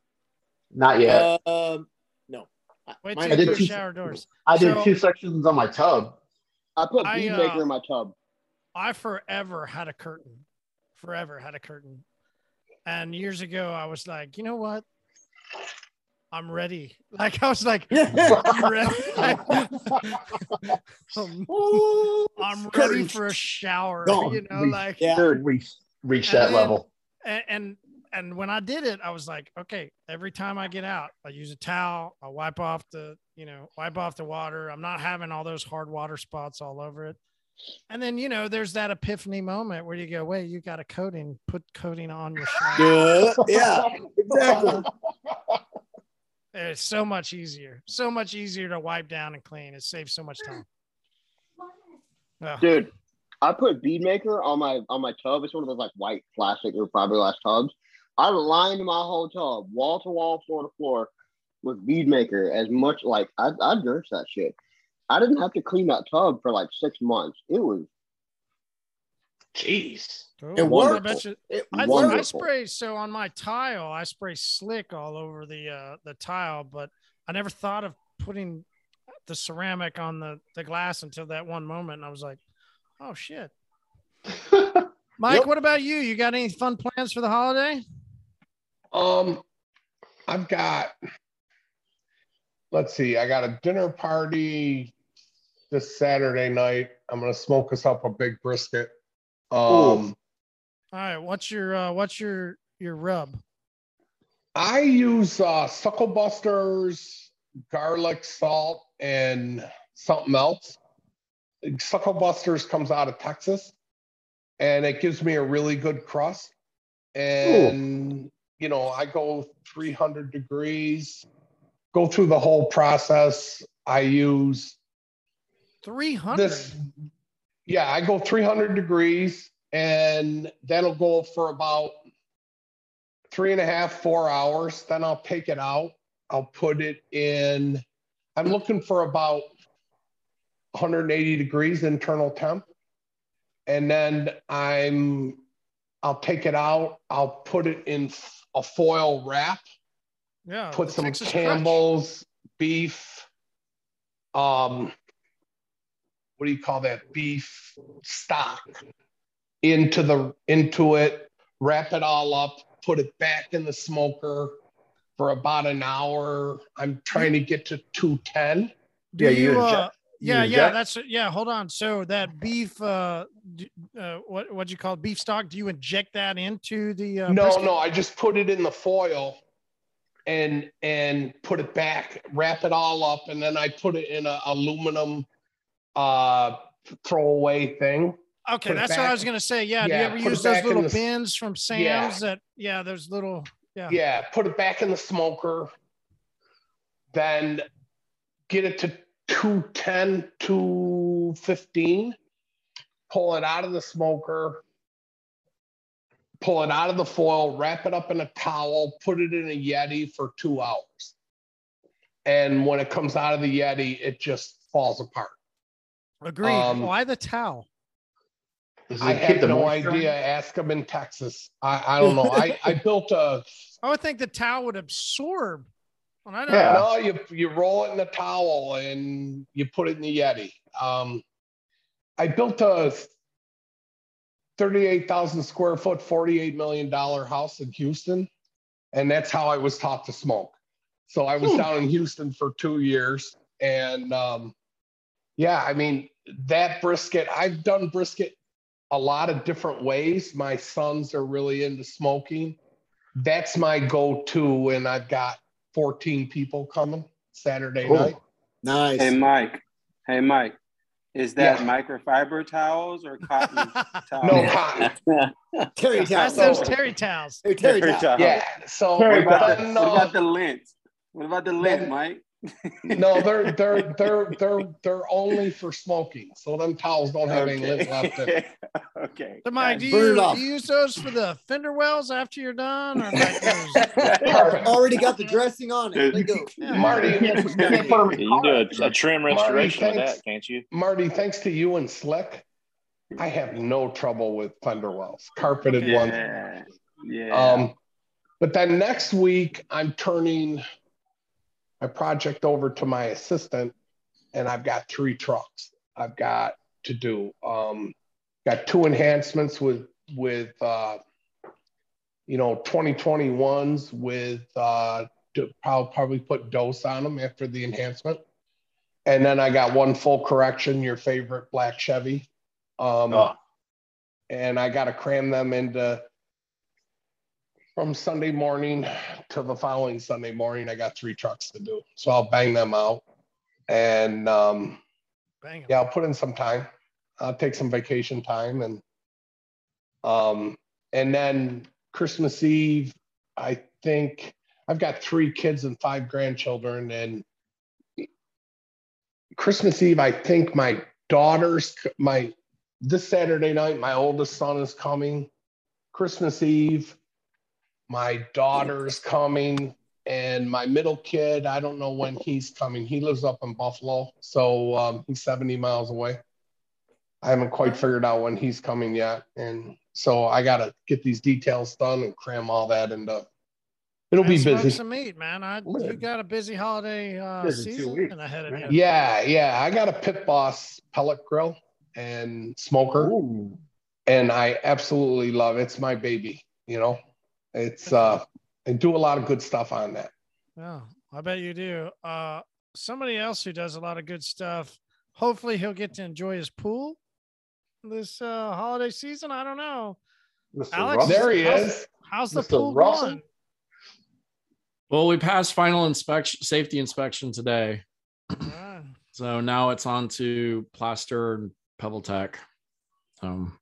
not yet. Um, no. Wait till I did two- shower doors. I did so- two sections on my tub. I put I, bead uh, maker in my tub. I forever had a curtain. Forever had a curtain. And years ago, I was like, you know what? I'm ready. Like I was like, I'm ready. I'm, I'm ready for a shower. Don't You know, reach- like Yeah. Third reach reach that then- level. and, and and when I did it, I was like, okay, every time I get out, I use a towel, I wipe off the, you know, wipe off the water. I'm not having all those hard water spots all over it. And then, you know, there's that epiphany moment where you go, wait, you got a coating, put coating on your shower. Yeah. Exactly. It's so much easier, so much easier to wipe down and clean. It saves so much time. Well, Dude, I put bead maker on my on my tub. It's one of those like white plastic or fiberglass tubs. I lined my whole tub, wall to wall, floor to floor, with bead maker. As much like I I nursed that shit. I didn't have to clean that tub for like six months. It was Jeez. cool. It Well, I worked. you- It I, I spray so on my tile, I spray slick all over the uh, the tile, but I never thought of putting the ceramic on the, the glass until that one moment. And I was like, oh shit. Mike, Yep. what about you? You got any fun plans for the holiday? Um, I've got. Let's see. I got a dinner party this Saturday night. I'm gonna smoke us up a big brisket. Um, All right, what's your uh, what's your your rub? I use uh, suckle busters, garlic, salt, and something else. Suckle busters comes out of Texas, and it gives me a really good crust. And you know, I go 300 degrees, go through the whole process. I use Three hundred. this. Yeah, I go 300 degrees, and that'll go for about three and a half, four hours. Then I'll take it out. I'll put it in. I'm looking for about 180 degrees internal temp, and then I'm. I'll take it out. I'll put it in a foil wrap. Yeah. Put some Texas Crutch. Campbell's beef. Um, what do you call that? Beef stock into the into it. Wrap it all up. Put it back in the smoker for about an hour. I'm trying to get to 210. Do Yeah, you, you uh, yeah, you yeah, that's yeah. Hold on. So that beef, uh, d- uh what what you call it? beef stock? Do you inject that into the? Uh, no, brisket? no, I just put it in the foil and and put it back, wrap it all up, and then I put it in an aluminum uh throwaway thing. Okay, that's what I was gonna say. Yeah, do yeah, you ever use those little the bins from Sam's? Yeah. That yeah, there's little yeah. Yeah, put it back in the smoker. Then get it to 210, 215. Pull it out of the smoker. Pull it out of the foil, wrap it up in a towel, put it in a Yeti for two hours. And when it comes out of the Yeti, it just falls apart. Agreed. Um, Why the towel? I have the no moisture in? idea. Ask them in Texas. I, I don't know. I, I built a I would think the towel would absorb. Well, I don't Yeah. No, you you roll it in the towel and you put it in the Yeti. Um, I built a thirty-eight thousand square foot, forty-eight million dollar house in Houston, and that's how I was taught to smoke. So I was Hmm. down in Houston for two years, and um, yeah, I mean that brisket. I've done brisket a lot of different ways. My sons are really into smoking. That's my go-to, and I've got 14 people coming Saturday Cool. night. Nice. Hey Mike. Hey Mike. Is that Yeah. microfiber towels or cotton towels? No cotton. Terry That's those terry towels. Hey, Terry Terry towel. towels. Yeah. So What about, then, the, what about the lint? What about the lint, Then- Mike? No, they're they're they're they're they're only for smoking. So them towels don't have any lint left in. it. okay. So Mike, do you, do you use those for the fender wells after you're done? Or those? Already got the dressing on it. Let it go. Yeah. Marty, You can't- you can't put 'em in you do a, a trim restoration with thanks. that, can't you? Marty, thanks to you and Slick, I have no trouble with fender wells, carpeted Okay. ones. Yeah. Yeah. Um, but then next week, I'm turning my project over to my assistant, and I've got three trucks I've got to do. Um, got two enhancements with with uh, you know 2021s with uh, I'll probably put dose on them after the enhancement. And then I got one full correction, your favorite black Chevy. Um, Oh. and I got to cram them into from Sunday morning to the following Sunday morning. I got three trucks to do, so I'll bang them out, and um, Bang yeah, I'll put in some time. I'll take some vacation time, and um, and then Christmas Eve, I think I've got three kids and five grandchildren, and Christmas Eve, I think my daughter's my this Saturday night, my oldest son is coming. Christmas Eve, my daughter's coming, and my middle kid, I don't know when he's coming. He lives up in Buffalo, so um, he's 70 miles away. I haven't quite figured out when he's coming yet, and so I got to get these details done and cram all that into. It'll be busy. some meat, man. I you got a busy holiday uh, Busy season weeks, ahead of you. Yeah, yeah. I got a Pit Boss pellet grill and smoker, and I absolutely love it. It's my baby. You know, it's uh, I do a lot of good stuff on that. Yeah, I bet you do. Uh, somebody else who does a lot of good stuff. Hopefully, he'll get to enjoy his pool this uh, holiday season. I don't know. Mr. Alex, Russell. There he how's- is. How's the Mr. pool Russell. going? Well, we passed final inspection, safety inspection today. So now it's on to plaster and pebble tech. Um,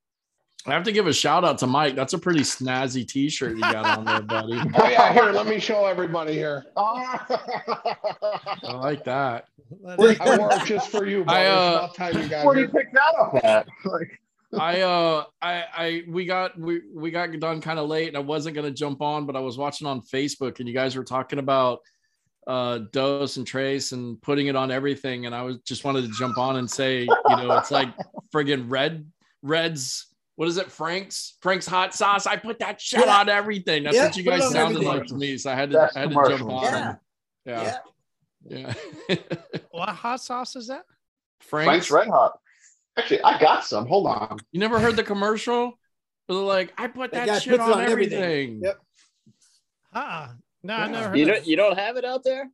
I have to give a shout out to Mike. That's a pretty snazzy T-shirt you got on there, buddy. Oh yeah, here. Let me show everybody here. I like that. I wore it just for you. I, I, uh, time you got Where do you here. pick that up at? Like, I uh I I we got we we got done kind of late and I wasn't gonna jump on, but I was watching on Facebook and you guys were talking about uh dose and trace and putting it on everything and I was just wanted to jump on and say, you know, it's like friggin' red reds what is it, Frank's? Frank's hot sauce. I put that shit Yeah. on everything. That's Yeah, what you guys sounded everything. like to me. So I had to That's I had to jump on. Yeah. Yeah. Yeah. Yeah. what hot sauce is that? Frank's, Frank's Red Hot. Actually, I got some. Hold on. You never heard the commercial? Where they're like, I put That that shit on, on everything. everything. Yep. Uh-uh. No, I never heard You don't it. you don't have it out there?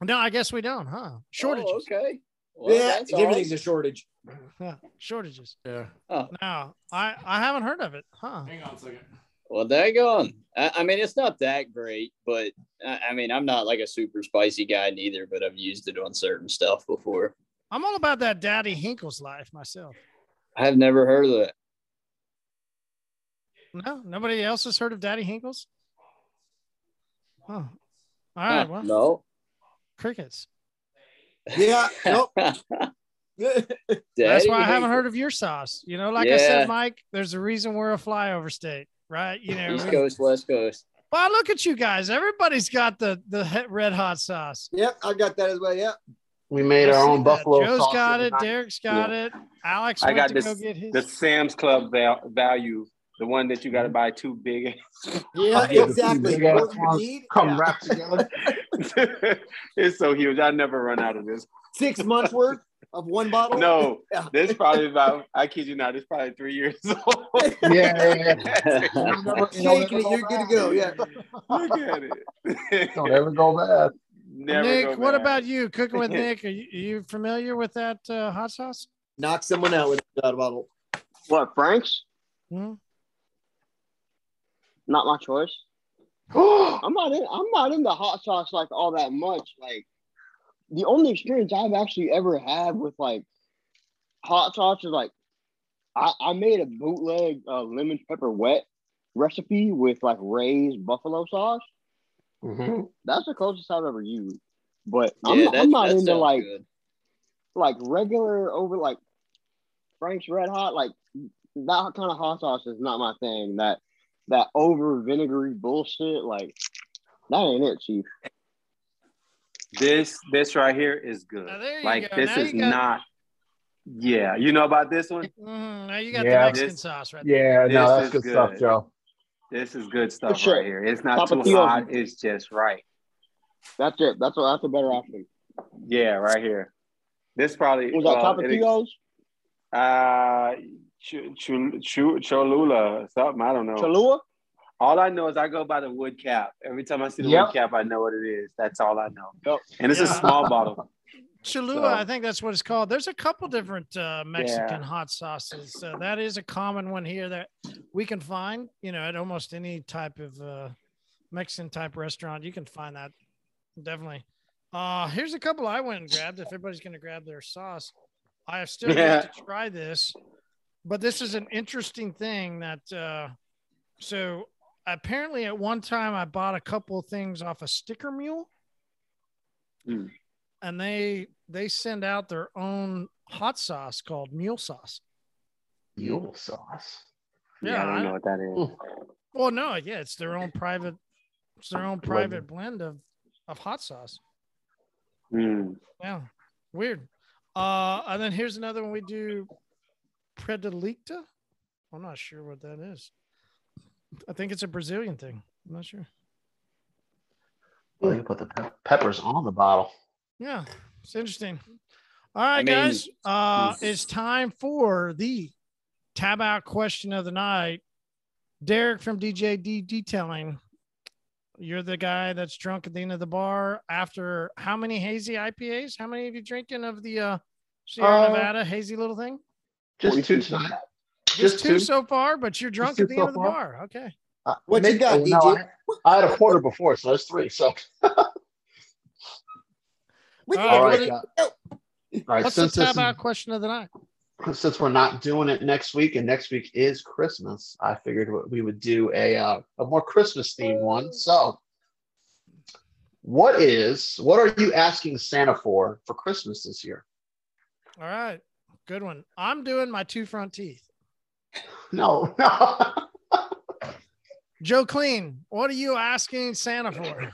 No, I guess we don't, huh? Shortages. Oh, okay. Well, yeah, that's everything's a shortage. Yeah, shortages. Yeah. Oh. No, I I haven't heard of it, huh? Hang on a second. Well, daggone. I, I mean, it's not that great, but I, I mean, I'm not like a super spicy guy neither, but I've used it on certain stuff before. I'm all about that Daddy Hinkle's life myself. I've never heard of that. No, nobody else has heard of Daddy Hinkle's. Oh, all Huh. Well, no. crickets. Yeah. Nope. That's why I haven't heard of your sauce. You know, like I said, Mike, there's a reason we're a flyover state, right? You know, East we- Coast, West Coast. well, look at you guys. Everybody's got the the red hot sauce. yep, I got that as well. Yep. We made I our own that. buffalo Joe's sauce. got it. other. Derek's got it. Alex I went got to this go get his. the Sam's Club val- value, the one that you got to buy two big. Yeah, Yeah, exactly. big ass What you ones need, Come yeah. wrapped together. it's so huge. I never run out of this. Six months worth of one bottle. No, Yeah. this probably about. I kid you not. It's probably three years old. Yeah, yeah, yeah. Shaking it, you're good to go. Yeah. Look at it. Don't ever go bad. Never Nick, go what bad. about you? Cooking with Nick? Are you, are you familiar with that uh, hot sauce? Knock someone out with that bottle. What, Frank's? Hmm? Not my choice. I'm not in. I'm not into hot sauce like all that much. Like the only experience I've actually ever had with like hot sauce is like I, I made a bootleg uh, lemon pepper wet recipe with like Ray's buffalo sauce. Mhm. That's the closest I've ever used. But Yeah, I'm, not- that- I'm not into like good. like regular over like Frank's Red Hot. Like that kind of hot sauce is not my thing. That that over vinegary bullshit. Like that ain't it, Chief. This this right here is good. Now, there you like go. this Now is got- not. Yeah, you know about this one. Mhm, Now you got Yeah, the Mexican this- sauce right there. Yeah, no, that's is good, good. stuff, Joe. This is good stuff sure. right here. It's not too Tapatio. hot. It's just right. That's it. That's a, that's a better option. Yeah, right here. This probably Was that well, it- Tapatios? uh Ch- Ch- Ch- Cholula something. I don't know. Cholula? All I know is I go by the wood cap. Every time I see the Yep. wood cap, I know what it is. That's all I know. And it's Yeah. a small bottle. Cholula, So- I think that's what it's called. There's a couple different uh, Mexican Yeah. hot sauces. So that is a common one here that we can find, you know, at almost any type of uh, Mexican type restaurant. You can find that definitely. Uh, here's a couple I went and grabbed. If everybody's going to grab their sauce, I have still yet to try this, but this is an interesting thing that, uh, so apparently at one time I bought a couple of things off a Sticker Mule Hmm. and they they send out their own hot sauce called mule sauce. Mule sauce. Yeah, Yeah, I don't I- know what that is. Well, no, yeah, it's their own private, it's their own private blend of of hot sauce. Mm. Yeah, weird. Uh, and then here's another one we do, predilecta. I'm not sure what that is. I think it's a Brazilian thing. I'm not sure. Oh, you put the pe- peppers on the bottle. Yeah, it's interesting. All right, mean- guys. Uh, it's time for the tab out question of the night. Derek from DJD Detailing. You're the guy that's drunk at the end of the bar after how many hazy IPAs? How many of you drinking of the uh, Sierra Uh, Nevada hazy little thing? Just two tonight. Just, two, so far, but you're drunk at the so end of the far. bar. Okay. Uh, What you maybe- got, oh, no, I, I had a quarter before, so that's three. So We All can right, get what it- all right, What's since this tab is- out question of the night? since we're not doing it next week and next week is Christmas, I figured what we would do a uh, a more Christmas themed one. So, what is what are you asking Santa for for Christmas this year? All right. Good one. I'm doing my two front teeth. No, no. Joe Clean, what are you asking Santa for?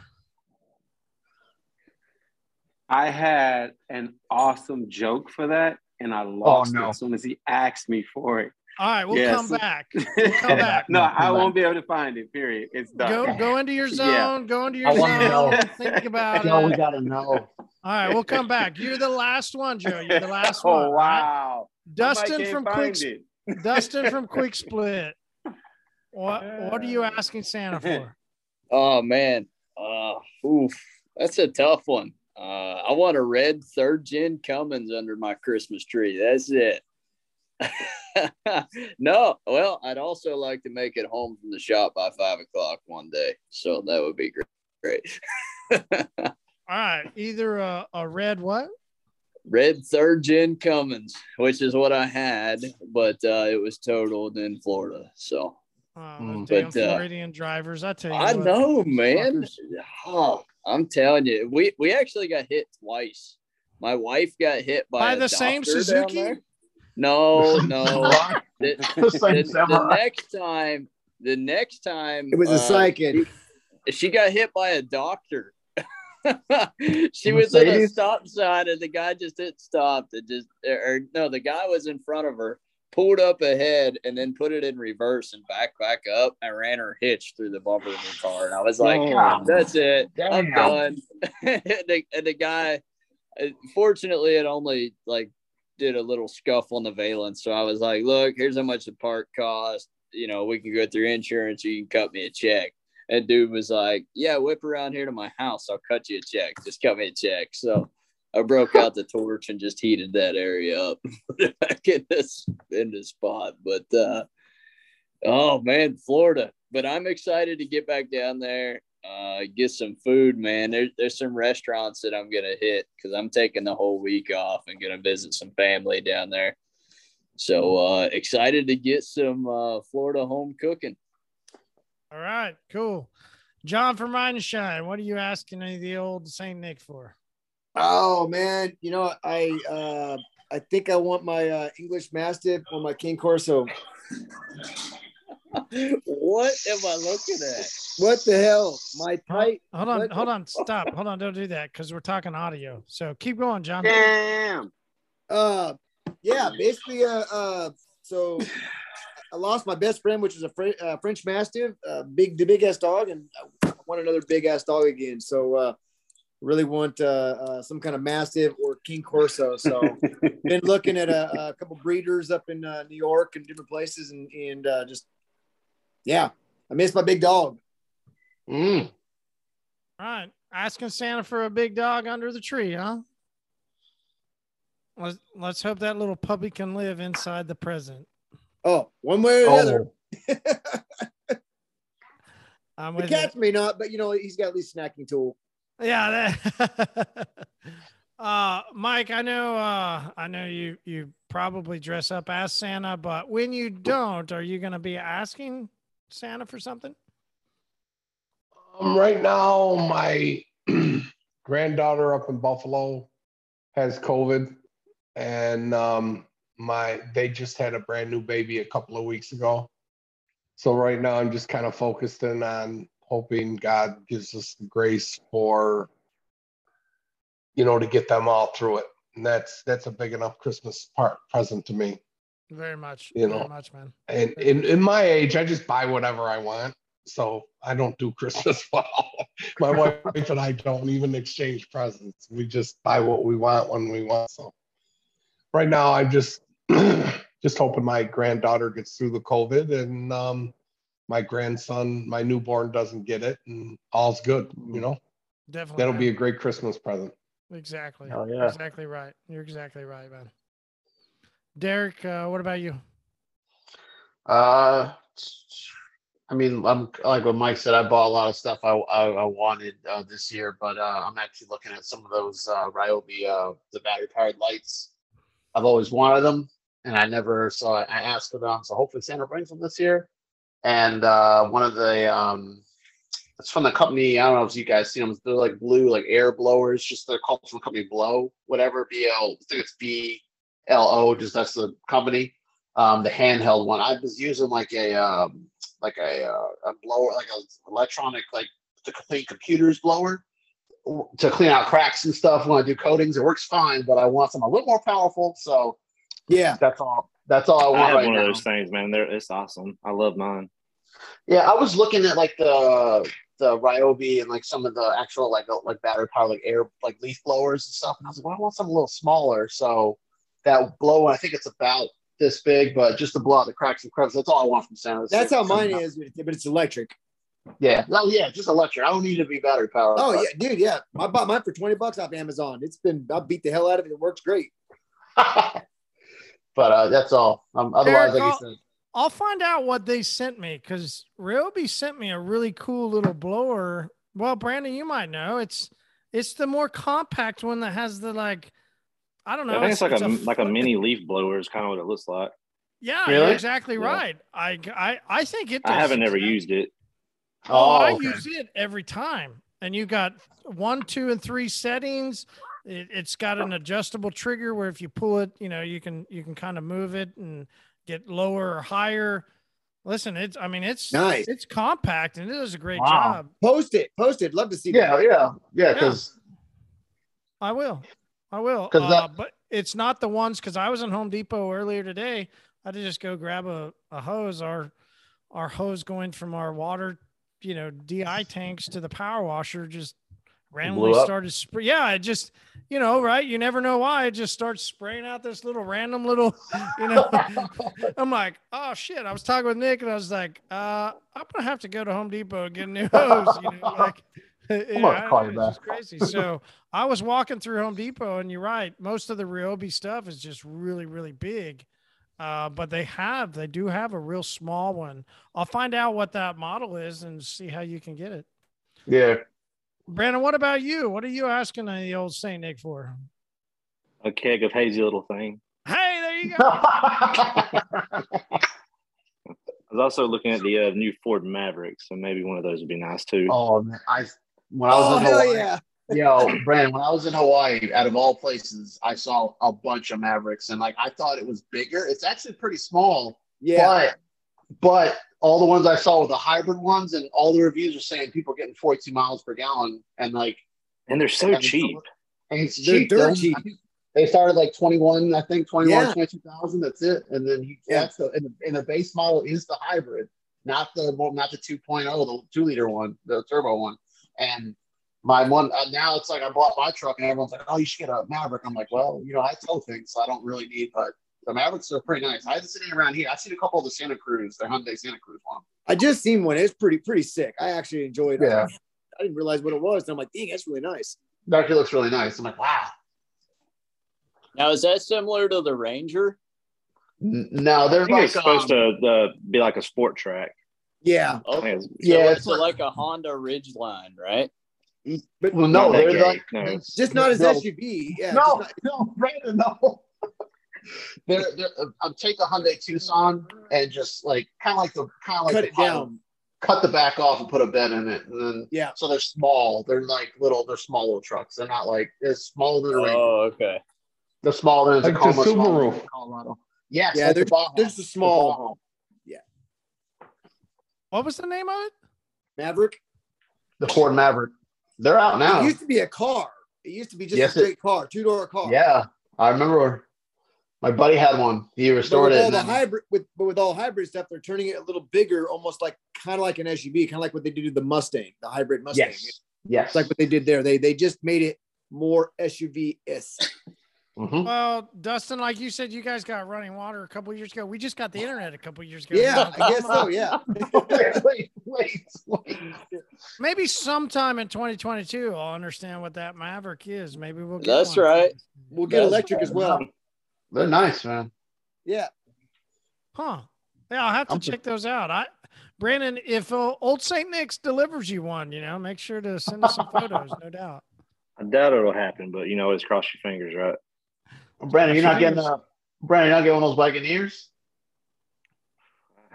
I had an awesome joke for that, and I oh, lost no. it as soon as he asked me for it. All right, we'll Yes. come back. We'll come back. no, No, I come won't be able to find it. Period. It's done. Go go into your zone. Yeah. Go into your I zone. know. Think about no, we gotta know. All right, we'll come back. You're the last one, Joe. You're the last oh one. all right? wow! Dustin from Quick find it. Dustin from Quick Split. What what are you asking Santa for? Oh man, uh, oof, that's a tough one. Uh, I want a red third gen Cummins under my Christmas tree. That's it. no, well, I'd also like to make it home from the shop by five o'clock one day, so that would be great. Great. All right, either a, a red what? red third gen Cummins, which is what I had, but uh, it was totaled in Florida. So Oh, Mm. damn But, uh, Floridian drivers. I tell you I what, know, man. Oh, I'm telling you, we we actually got hit twice. My wife got hit by, By the same Suzuki? No, no. the, The same the- the next time, the next time, It was a uh, psychic. she, she got hit by a doctor. she was at a stop sign and the guy just hit stop. and just or no, the guy was in front of her, pulled up ahead and then put it in reverse and back back up and ran her hitch through the bumper of her car. And I was like, Oh. that's it. I'm done. and, the, and the guy, uh, fortunately, it only like did a little scuff on the valence. So I was like, look, here's how much the part cost. You know, we can go through insurance. You can cut me a check. And dude was like, yeah, whip around here to my house. I'll cut you a check. Just cut me a check. So I broke out the torch and just heated that area up, back in this in this spot. But uh, oh man, Florida. But I'm excited to get back down there, uh, get some food, man. There's there's some restaurants that I'm gonna hit because I'm taking the whole week off and gonna visit some family down there. So uh, excited to get some uh, Florida home cooking. All right, cool. John from Ride Shine, what are you asking any of the old Saint Nick for? Oh man, you know I uh I think I want my uh, English Mastiff or my Cane Corso. what am I looking at? What the hell? My tight. Hold on, what- hold on, stop. Hold on, don't do that because we're talking audio. So keep going, John. Damn. Uh, yeah, basically, uh, uh, so I lost my best friend, which was a Fre- uh, French Mastiff, uh, big, the big ass dog, and I want another big ass dog again. So, uh, really want uh, uh, some kind of Mastiff or Cane Corso. So, been looking at a, a couple breeders up in uh, New York and different places, and and uh, just yeah, I miss my big dog. Mm. All right. Asking Santa for a big dog under the tree, huh? Let's, let's hope that little puppy can live inside the present. Oh, one way or the other. Oh, I'm The with you. cats may not, but you know he's got at least snacking tool. Yeah. That, uh, Mike, I know, uh, I know you, you probably dress up as Santa, but when you don't, are you going to be asking Santa for something? Um, right now, my granddaughter up in Buffalo has COVID, and um, my they just had a brand new baby a couple of weeks ago. So right now, I'm just kind of focused in on hoping God gives us the grace for, you know, to get them all through it. And that's that's a big enough Christmas part present to me. Very much. You very know, much, man. And in, in my age, I just buy whatever I want. So I don't do Christmas well. my wife and I don't even exchange presents. We just buy what we want when we want. So right now I'm just just hoping my granddaughter gets through the COVID and um my grandson, my newborn doesn't get it and all's good, you know. Definitely. That'll be a great Christmas present. Exactly. Hell yeah. Exactly right. You're exactly right, man. Derek, uh, what about you? Uh, I mean, I'm like what Mike said. I bought a lot of stuff I I, I wanted uh, this year, but uh, I'm actually looking at some of those uh, Ryobi uh, the battery powered lights. I've always wanted them, and I never saw. I asked for them, so hopefully Santa brings them this year. And uh, one of the um, it's from the company. I don't know if you guys see them. They're like blue, like air blowers. Just they're called from the company Blow, whatever. B L. I think it's B L O. Just that's the company. Um, the handheld one. I was using like a um, like a uh, a blower, like a electronic like to clean computers blower to clean out cracks and stuff when I do coatings. It works fine, but I want something a little more powerful. So Yeah. that's all. That's all I want. I want have right one now. of those things, man. They're it's awesome. I love mine. Yeah, I was looking at like the the Ryobi and like some of the actual like uh, like battery power like air like leaf blowers and stuff, and I was like, well, I want something a little smaller. So that blow, I think it's about this big, but just to blow out the cracks and crevices. That's all I want from Santa. That's how mine is, but it's electric. Yeah, oh yeah, just electric. I don't need to be battery powered. Oh but- yeah, dude, yeah. I bought mine for 20 bucks off Amazon. It's been I beat the hell out of it. It works great. but uh, that's all. Um, otherwise, Derek, like I'll- you said, I'll find out what they sent me because Ryobi sent me a really cool little blower. Well, Brandon, you might know it's it's the more compact one that has the like I don't know. I think it's, like a, it's like a mini leaf blower is kind of what it looks like. Yeah, Really? you're exactly Yeah. right. I, I I think it. I haven't ever used it. Oh, I okay. use it every time. And you got one, two, and three settings. It, it's got an adjustable trigger where if you pull it, you know, you can you can kind of move it and get lower or higher. Listen, it's I mean it's Nice. It's compact and it does a great Wow. job. Post it, post it. Love to see yeah, that. yeah, yeah, because I will. I will. 'Cause Uh, that- but it's not the ones because I was in Home Depot earlier today. I had to just go grab a, a hose. Our our hose going from our water, you know, DI tanks to the power washer just randomly started spray. Yeah, it just, you know, right? You never know why. It just starts spraying out this little random little, you know. I'm like, oh shit. I was talking with Nick and I was like, uh, I'm gonna have to go to Home Depot and get a new hose. You know, like I'm call you it's back. crazy. So I was walking through Home Depot, and you're right. Most of the Ryobi stuff is just really, really big. Uh, but they have, they do have a real small one. I'll find out what that model is and see how you can get it. yeah. Brandon, what about you? What are you asking the old Saint Nick for? A keg of hazy little thing. Hey, there you go. I was also looking at the uh, new Ford Maverick, so maybe one of those would be nice too. oh man, I when I was Oh in Hawaii, yeah. yo, Brandon, when I was in Hawaii, out of all places, I saw a bunch of Mavericks, and like I thought it was bigger. It's actually pretty small, Yeah. but but all the ones I saw were the hybrid ones, and all the reviews are saying people are getting 42 miles per gallon, and like And they're so and cheap. And it's They're cheap. dirt cheap. They started like 21, I think 21, Yeah. 22,000. That's it. And then you, Yeah. that's the, and the, and the base model is the hybrid, not the, not the 2.0, the two liter one, the turbo one. And my one, uh, now it's like I bought my truck and everyone's like, oh, you should get a Maverick. I'm like, well, you know, I tow things, so I don't really need, but The Mavericks are pretty nice. I haven't seen any around here. I've seen a couple of the Santa Cruz, the Hyundai Santa Cruz one. I just seen one. It's pretty pretty sick. I actually enjoyed it. Yeah. I didn't realize what it was. And I'm like, dang, that's really nice. That actually looks really nice. I'm like, wow. Now is that similar to the Ranger? No, they're like it's supposed um, to uh, be like a Sport Trac. Yeah. I think it's- Yeah, it's it's like a Honda Ridgeline, right? But Well, no, Not they're like No. just not as no, SUV. Yeah. no, just no, Brandon, no. They're, they're, uh, take a Hyundai Tucson and just like kind of like the kind of like cut the it pilot- down. cut the back off and put a bed in it, and then Yeah. so they're small. They're like little. They're small little trucks. They're not like they're smaller than a Ranger. Oh, okay. They're smaller than Like the Tacoma, smaller Subaru. than Colorado. Yes, Yeah, like they're, the Baja. they're just a small Baja. What was the name of it? Maverick. the Ford Maverick. They're out now. It used to be a car. It used to be just Yes, a it- straight car, two door car. Yeah, I remember. My buddy had one. He restored with it. all the then- hybrid, with but with all hybrid stuff, they're turning it a little bigger, almost like kind of like an SUV, kind of like what they did to the Mustang, the hybrid Mustang. yes, yes. It's like what they did there. They they just made it more SUV s. Mhm. Well, Dustin, like you said, you guys got running water a couple years ago. We just got the internet a couple years ago. Yeah, I guess so. Yeah. wait, wait, wait, wait. Maybe sometime in 2022, I'll understand what that Maverick is. Maybe we'll get That's one. right. We'll get That's electric as well. They're nice, man. Yeah. Huh. Yeah, I'll have to I'm- check those out. I, Brandon, if uh, Old St. Nick's delivers you one, you know, make sure to send us some photos, no doubt. I doubt it'll happen, but you know, it's cross your fingers, right? Brandon, you're not getting uh, Brandon, you're not getting one of those Wagoneers.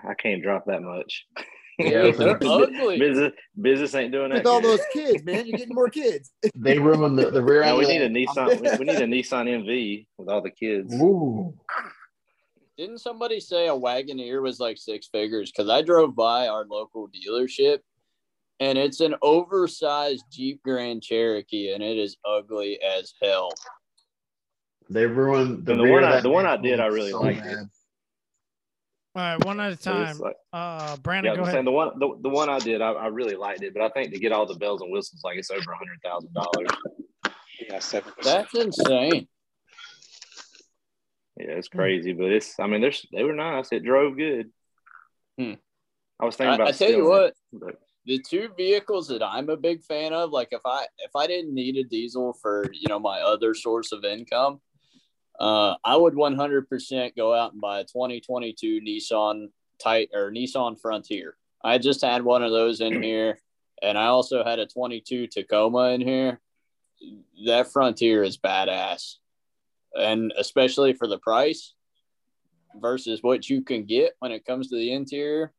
I can't drop that much. Yeah, They're ugly. business business ain't doing that. With all those kids, man, you're getting more kids. They ruined the, the rear end. No, we need a Nissan. we- We need a Nissan NV with all the kids. Ooh. Didn't somebody say a Wagoneer was like six figures? Because I drove by our local dealership and it's an oversized Jeep Grand Cherokee and it is ugly as hell. They ruined the, the rear one I- the one I did, I really so liked it. Bad. All right, one at a So it's time. like- Uh, yeah, Brandon, I go ahead. saying the one the, the one I did, I, I really liked it, but I think to get all the bells and whistles, like it's over a hundred thousand dollars. Yeah, seven That's insane. Yeah, it's crazy, but it's. I mean, there's they were nice. It drove good. Hmm. I was thinking I, about. I tell you what, it, but the two vehicles that I'm a big fan of, like if I if I didn't need a diesel for you know my other source of income, uh, I would 100% go out and buy a 2022 Nissan Tight or Nissan Frontier. I just had one of those in here, and I also had a 22 Tacoma in here. That Frontier is badass, and especially for the price versus what you can get when it comes to the interior.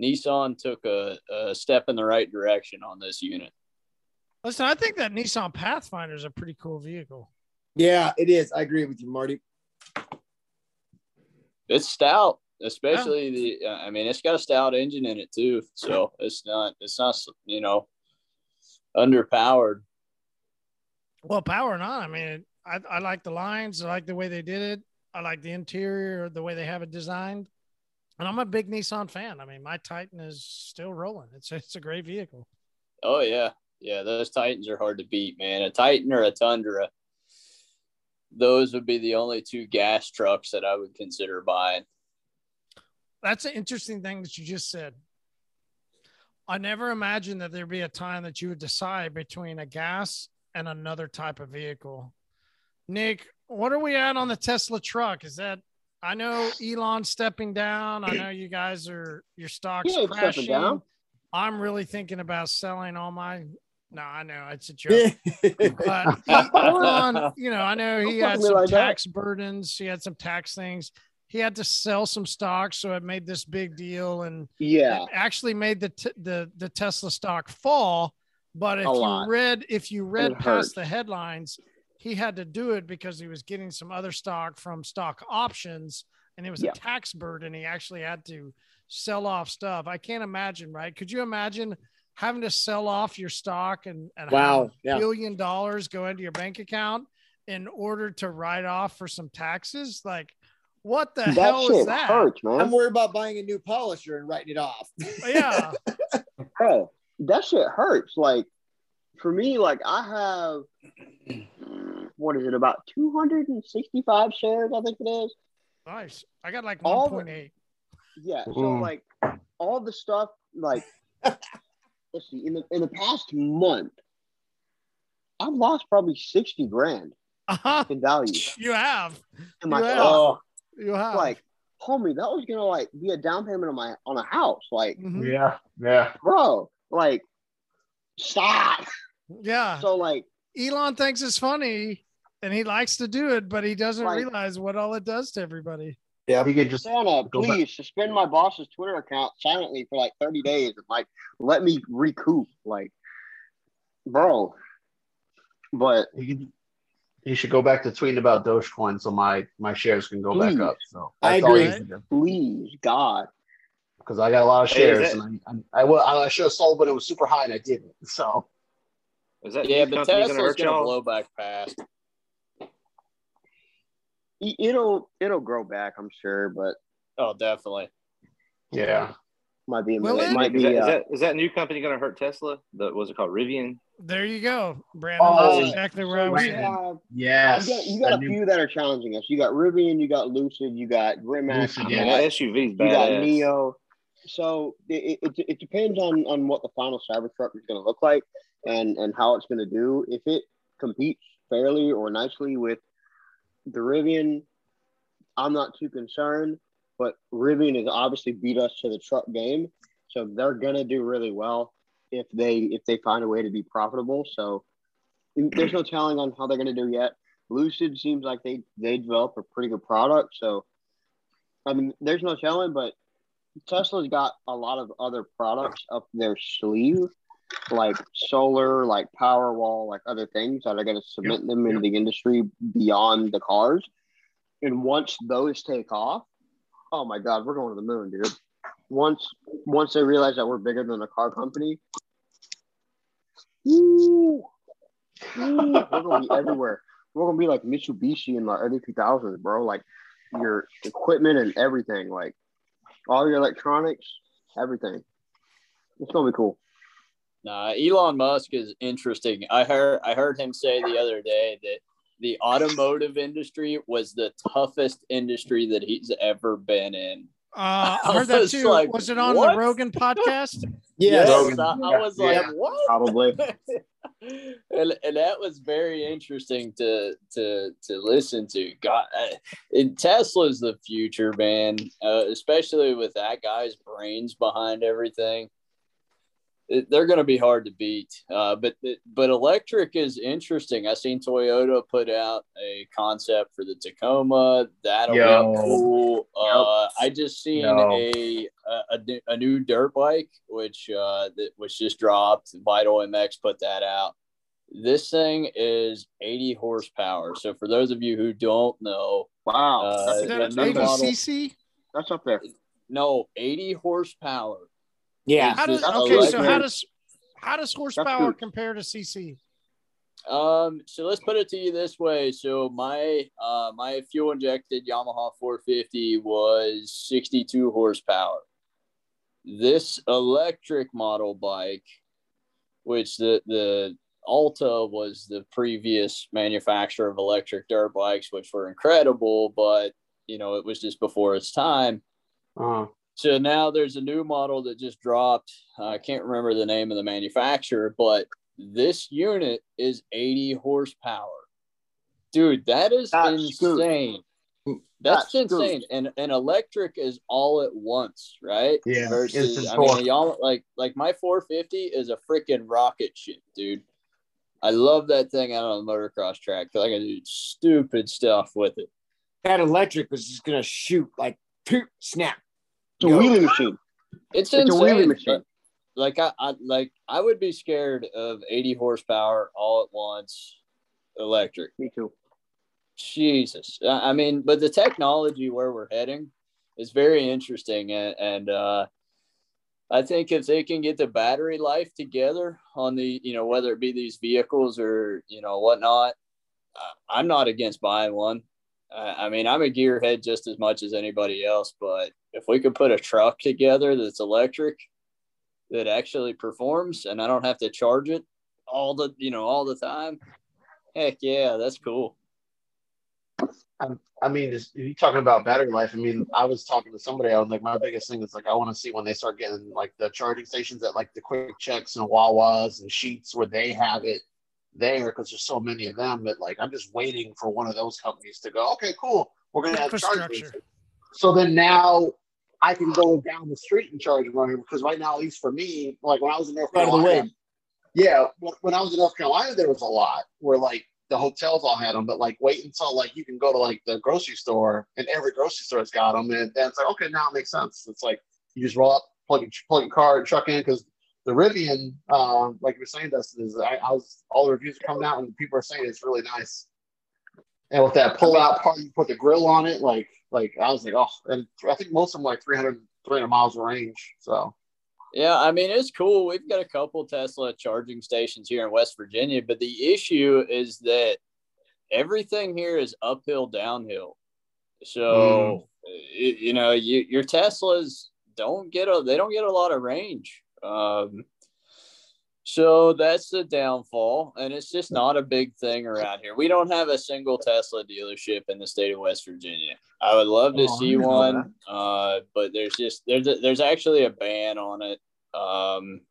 Nissan took a, a step in the right direction on this unit. Listen, I think that Nissan Pathfinder is a pretty cool vehicle. Yeah, it is. I agree with you, Marty. It's stout, especially the. I mean, it's got a stout engine in it too, so it's not. It's not. You know, underpowered. Well, power or not, I mean, I, I like the lines. I like the way they did it. I like the interior, the way they have it designed. And I'm a big Nissan fan. I mean, my Titan is still rolling. It's it's a great vehicle. Oh yeah, yeah. Those Titans are hard to beat, man. A Titan or a Tundra. Those would be the only two gas trucks that I would consider buying. That's an interesting thing that you just said. I never imagined that there'd be a time that you would decide between a gas and another type of vehicle. Nick, what are we at on the Tesla truck? Is that I know Elon stepping down. I know you guys are your stocks crashing. I'm really thinking about selling all my. No, I know it's a joke. but Elon, you know, I know he had look at me some like that. tax burdens. He had some tax things. He had to sell some stocks, so it made this big deal, and Yeah. actually made the t- the the Tesla stock fall. But if you read if you read it past hurt. the headlines, he had to do it because he was getting some other stock from stock options, and it was Yeah. a tax burden. He actually had to sell off stuff. I can't imagine, right? Could you imagine having to sell off your stock and, and Wow, a yeah. billion dollars go into your bank account in order to write off for some taxes? Like, what the That hell is that? hurts, man. I'm worried about buying a new polisher and writing it off. Yeah. hey, that shit hurts. Like for me, like I have what is it about 265 shares, I think it is. Nice. I got like All one the- point eight. Yeah. So Mm. like all the stuff like let's see, in the in the past month, I've lost probably 60 grand Uh-huh. in value. You have. in my You have. stock. You have. Like, homie, that was gonna like be a down payment on my on a house. Like, Mhm. Yeah, yeah. bro, like stop. Yeah. So like Elon thinks it's funny and he likes to do it, but he doesn't Like- realize what all it does to everybody. Yeah, he could just Santa, Go back. please suspend my boss's Twitter account silently for like 30 days and like let me recoup. Like, bro. But He could, he should go back to tweeting about Dogecoin so my my shares can go Please. back up. So I that's all agree. needs please, God. Because I got a lot of shares that- and I, I, I, I should have sold, but it was super high and I didn't. So Is that Yeah, but Tesla's gonna y'all? blow back fast. It- It'll it'll grow back, I'm sure, but Oh, definitely. yeah, might be a Will minute. it? might Is be that, is uh, that is that new company going to hurt Tesla? The was it called, Rivian? There you go, Brandon. Oh, That's exactly where I was we have yes. you got, you got That a new- few that are challenging us. You got Rivian, you got Lucid, you got Rimac, Lucid, you Man, got that SUV's you got badass. NIO. So it, it, it depends on, on what the final Cybertruck is going to look like and, and how it's going to do. If it competes fairly or nicely with the Rivian, I'm not too concerned. But Rivian has obviously beat us to the truck game, so they're to do really well if they if they find a way to be profitable. So there's no telling on how they're to do yet. Lucid seems like they they develop a pretty good product. So I mean, there's no telling, but Tesla's got a lot of other products up their sleeve, like solar, like Powerwall, like other things that are going to cement them into the industry beyond the cars. And once those take off, oh my God, we're going to the moon, dude. Once once they realize that we're bigger than a car company, we're gonna be everywhere. We're gonna be like Mitsubishi in the early 2000s, bro. Like your equipment and everything, like all your electronics, everything. It's gonna be cool. Nah, Elon Musk is interesting. I heard I heard him say the other day that the automotive industry was the toughest industry that he's ever been in. Uh, I I heard that was too. like, was it on what? the Rogan podcast? Yes. Yes, I, I was like, Yeah. what? Probably. and, and that was very interesting to to to listen to. God, and Tesla's the future, man. Uh, especially with that guy's brains behind everything. It- they're going to be hard to beat. Uh, but but electric is interesting. I seen Toyota put out a concept for the Tacoma. That'll Yo. be cool. Uh, I just seen Yo. a, a a new- dirt bike, which uh, that was just dropped. Vital MX put that out. This thing is 80 horsepower. So for those of you who don't know, Wow, Uh, that's, that that's, new an that's, model. ADCC? that's up there. no 80 horsepower. Yeah. How does That's okay? So electric. how does how does horsepower compare to CC? Um, so let's put it to you this way. So my uh my fuel injected Yamaha 450 was 62 horsepower. This electric model bike, which the the Alta was the previous manufacturer of electric dirt bikes, which were incredible, but you know it was just before its time. uh, So now there's a new model that just dropped. I can't remember the name of the manufacturer, but this unit is 80 horsepower. Dude, that is That's good. insane. That's, That's good. insane. And and electric is all at once, right? Yeah, Versus instant I mean y'all like like my 450 is a freaking rocket ship, dude. I love that thing out on the motocross track because I can do stupid stuff with it. That electric was just gonna shoot like poop, snap. It's a Go. wheelie machine. It's, It's a insane. wheelie machine. Like I, I like I would be scared of 80 horsepower all at once electric. Me too. Jesus. I I mean, but the technology where we're heading is very interesting and, and uh I think if they can get the battery life together on the, you know, whether it be these vehicles or, you know, whatnot, uh, I'm not against buying one. I mean, I'm a gearhead just as much as anybody else, but if we could put a truck together that's electric that actually performs and I don't have to charge it all the, you know, all the time, heck yeah, that's cool. I'm, I mean, is you talking about battery life? I mean, I was talking to somebody. I was like, my biggest thing is like, I want to see when they start getting like the charging stations at like the QuickCheks and Wawas and Sheetz where they have it there because there's so many of them. But like, I'm just waiting for one of those companies to go. Okay, cool. We're gonna have charging. So then now I can go down the street and charge them running because right now, at least for me, like when I was in North of the Carolina, yeah, when- I was in North Carolina, there was a lot where like the hotels all had them, but like wait until like you can go to like the grocery store and every grocery store has got them, and then it's like okay, now it makes sense. It's like you just roll up, plug your plug your car, truck in because the Rivian, um, like you were saying, Dustin, is I, I was all the reviews are coming out and people are saying it's really nice. And with that pull out part, you put the grill on it, like like I was like, oh, and I think most of them like 300, 300 miles of range. So Yeah, I mean it's cool. We've got a couple Tesla charging stations here in West Virginia, but the issue is that everything here is uphill, downhill. So y- you, know, you, your Teslas don't get a they don't get a lot of range. Um, so that's the downfall, and it's just not a big thing around here. We don't have a single Tesla dealership in the state of West Virginia. I would love to Oh, see one, uh, but there's just there's a, there's actually a ban on it. Um,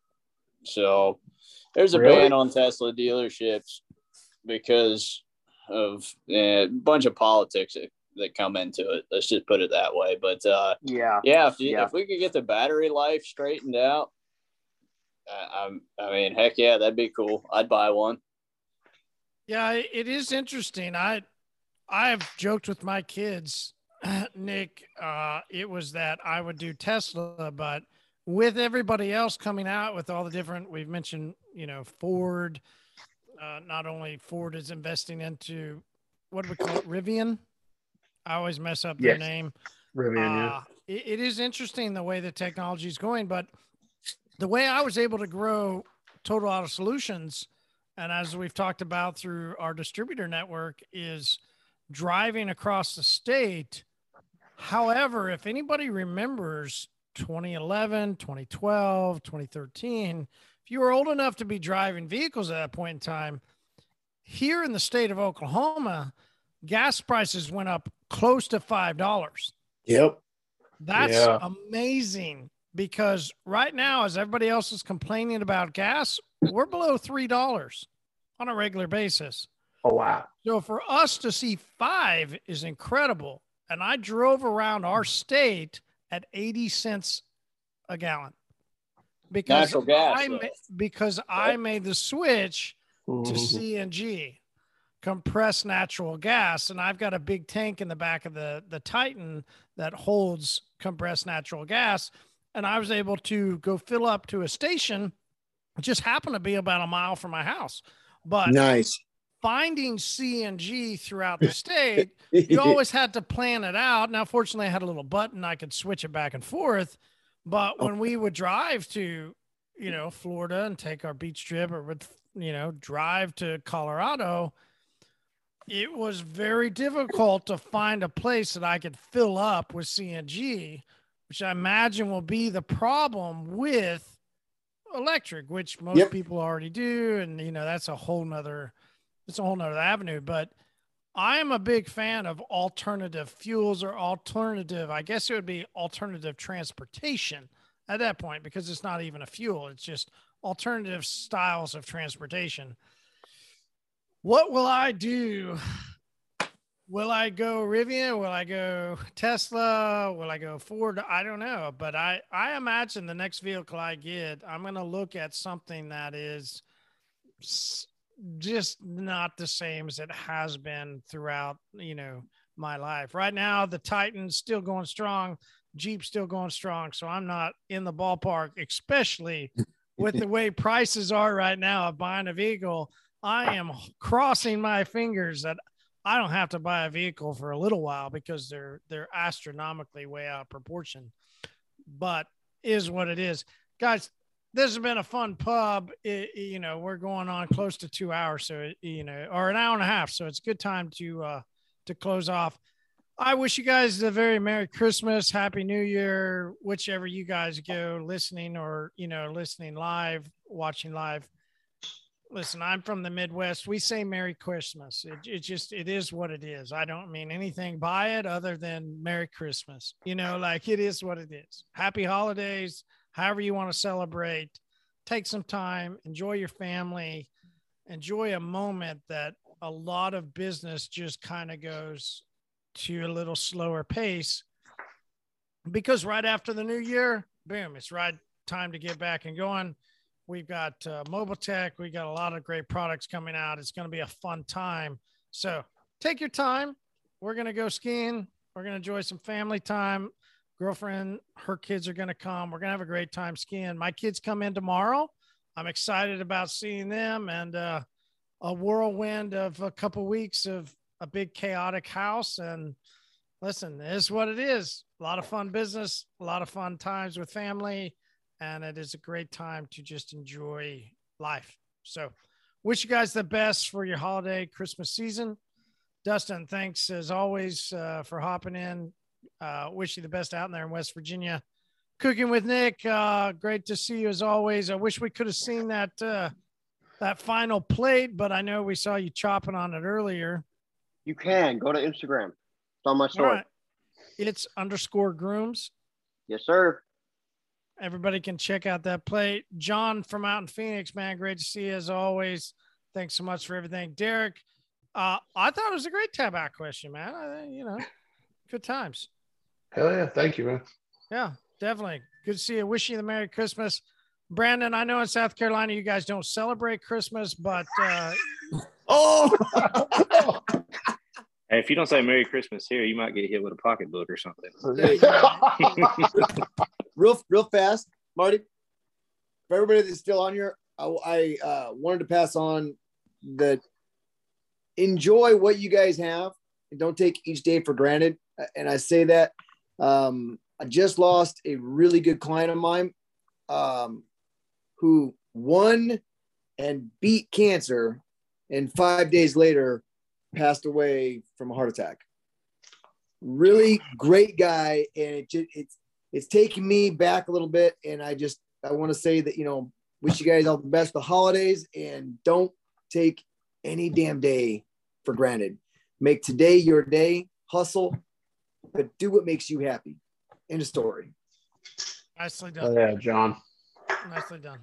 so there's a Really? ban on Tesla dealerships because of eh, a bunch of politics that, that come into it. Let's just put it that way. But uh, Yeah. yeah, if, you, Yeah. if we could get the battery life straightened out, I, I'm, I mean, heck yeah, that'd be cool. I'd buy one. Yeah, it it is interesting. I I've joked with my kids, Nick. Uh, it was that I would do Tesla, but with everybody else coming out with all the different, we've mentioned, you know, Ford. Uh, not only Ford is investing into what do we call it, Rivian. I always mess up their Yes. name. Rivian, yeah. Uh, it, it is interesting the way the technology is going, but the way I was able to grow Total Auto Solutions, and as we've talked about through our distributor network, is driving across the state. However, if anybody remembers 2011, 2012, 2013, if you were old enough to be driving vehicles at that point in time, here in the state of Oklahoma, gas prices went up close to $5. Yep. That's Yeah. amazing because right now, as everybody else is complaining about gas, we're below three dollars on a regular basis. Oh wow. So for us to see five is incredible. And I drove around our state at 80 cents a gallon because Natural gas, I ma- because I made the switch to Mhm. CNG, compressed natural gas, and I've got a big tank in the back of the the Titan that holds compressed natural gas, and I was able to go fill up to a station, it just happened to be about a mile from my house, but Nice. finding CNG throughout the state, you always had to plan it out. Now, fortunately, I had a little button I could switch it back and forth. But oh. when we would drive to, you know, Florida and take our beach trip or would, you know, drive to Colorado, it was very difficult to find a place that I could fill up with CNG, which I imagine will be the problem with electric, which most Yep. people already do. And, you know, that's a whole nother it's a whole nother avenue. But I am a big fan of alternative fuels or alternative, I guess it would be alternative transportation at that point because it's not even a fuel, it's just alternative styles of transportation. What will I do? Will I go Rivian? Will I go Tesla? Will I go Ford? I don't know, but I I imagine the next vehicle I get, I'm going to look at something that is just not the same as it has been throughout, you know, my life. Right now, the Titan's still going strong, Jeep's still going strong, so I'm not in the ballpark, especially with the way prices are right now of buying a vehicle. I am crossing my fingers that I don't have to buy a vehicle for a little while because they're they're astronomically way out of proportion. But is what it is, guys. This has been a fun pub. It- you know, we're going on close to two hours, so it, you know, or an hour and a half. So it's a good time to uh to close off. I wish you guys a very Merry Christmas, Happy New Year, whichever you guys go listening or you know listening live, watching live listen, I'm from the Midwest. We say Merry Christmas. It, it just, it is what it is. I don't mean anything by it other than Merry Christmas. You know, like it is what it is. Happy holidays, however you want to celebrate. Take some time, enjoy your family, enjoy a moment that a lot of business just kind of goes to a little slower pace because right after the new year, boom, it's right time to get back and going. We've got uh, mobile tech. We got a lot of great products coming out. It's going to be a fun time. So take your time. We're going to go skiing. We're going to enjoy some family time. Girlfriend, her kids are going to come. We're going to have a great time skiing. My kids come in tomorrow. I'm excited about seeing them and uh, a whirlwind of a couple weeks of a big chaotic house. And listen, it is what it is. A lot of fun business, a lot of fun times with family and it is a great time to just enjoy life. So, wish you guys the best for your holiday Christmas season. Dustin, thanks as always uh, for hopping in. Uh, wish you the best out in there in West Virginia. Cooking with Nick, uh, great to see you as always. I wish we could have seen that uh, that final plate, but I know we saw you chopping on it earlier. You can go to Instagram. It's on my story. Right. It's underscore grooms. Yes, sir. Everybody can check out that plate. John from out in Phoenix, man, great to see you as always. Thanks so much for everything. Derek, uh, I thought it was a great tab out question, man. I, you know, good times. Hell yeah. Thank you, man. Yeah, definitely. Good to see you. Wish you the Merry Christmas. Brandon, I know in South Carolina you guys don't celebrate Christmas, but uh, oh, hey, if you don't say Merry Christmas here, you might get hit with a pocketbook or something. real real fast, Marty. For everybody that's still on here, I, I uh, wanted to pass on that enjoy what you guys have and don't take each day for granted. And I say that um, I just lost a really good client of mine um, who won and beat cancer, and five days later passed away from a heart attack. Really great guy, and it just, it's it's taking me back a little bit. And I just, I want to say that, you know, wish you guys all the best the holidays and don't take any damn day for granted. Make today your day, hustle, but do what makes you happy. End of story. Nicely done. Oh, yeah, John. Nicely done.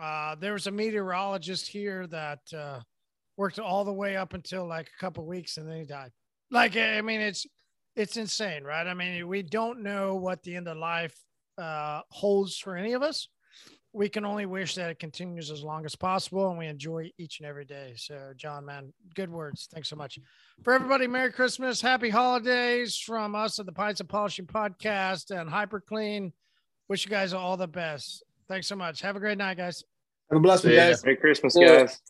Uh, there was a meteorologist here that uh, worked all the way up until like a couple weeks and then he died. Like, I mean, it's it's insane, right? I mean, we don't know what the end of life uh, holds for any of us. We can only wish that it continues as long as possible and we enjoy each and every day. So, John, man, good words. Thanks so much. For everybody, Merry Christmas, Happy Holidays from us at the Pints of Polishing Podcast and Hyper Clean. Wish you guys all the best. Thanks so much. Have a great night, guys. Have a blessed one, guys. Merry Christmas, guys.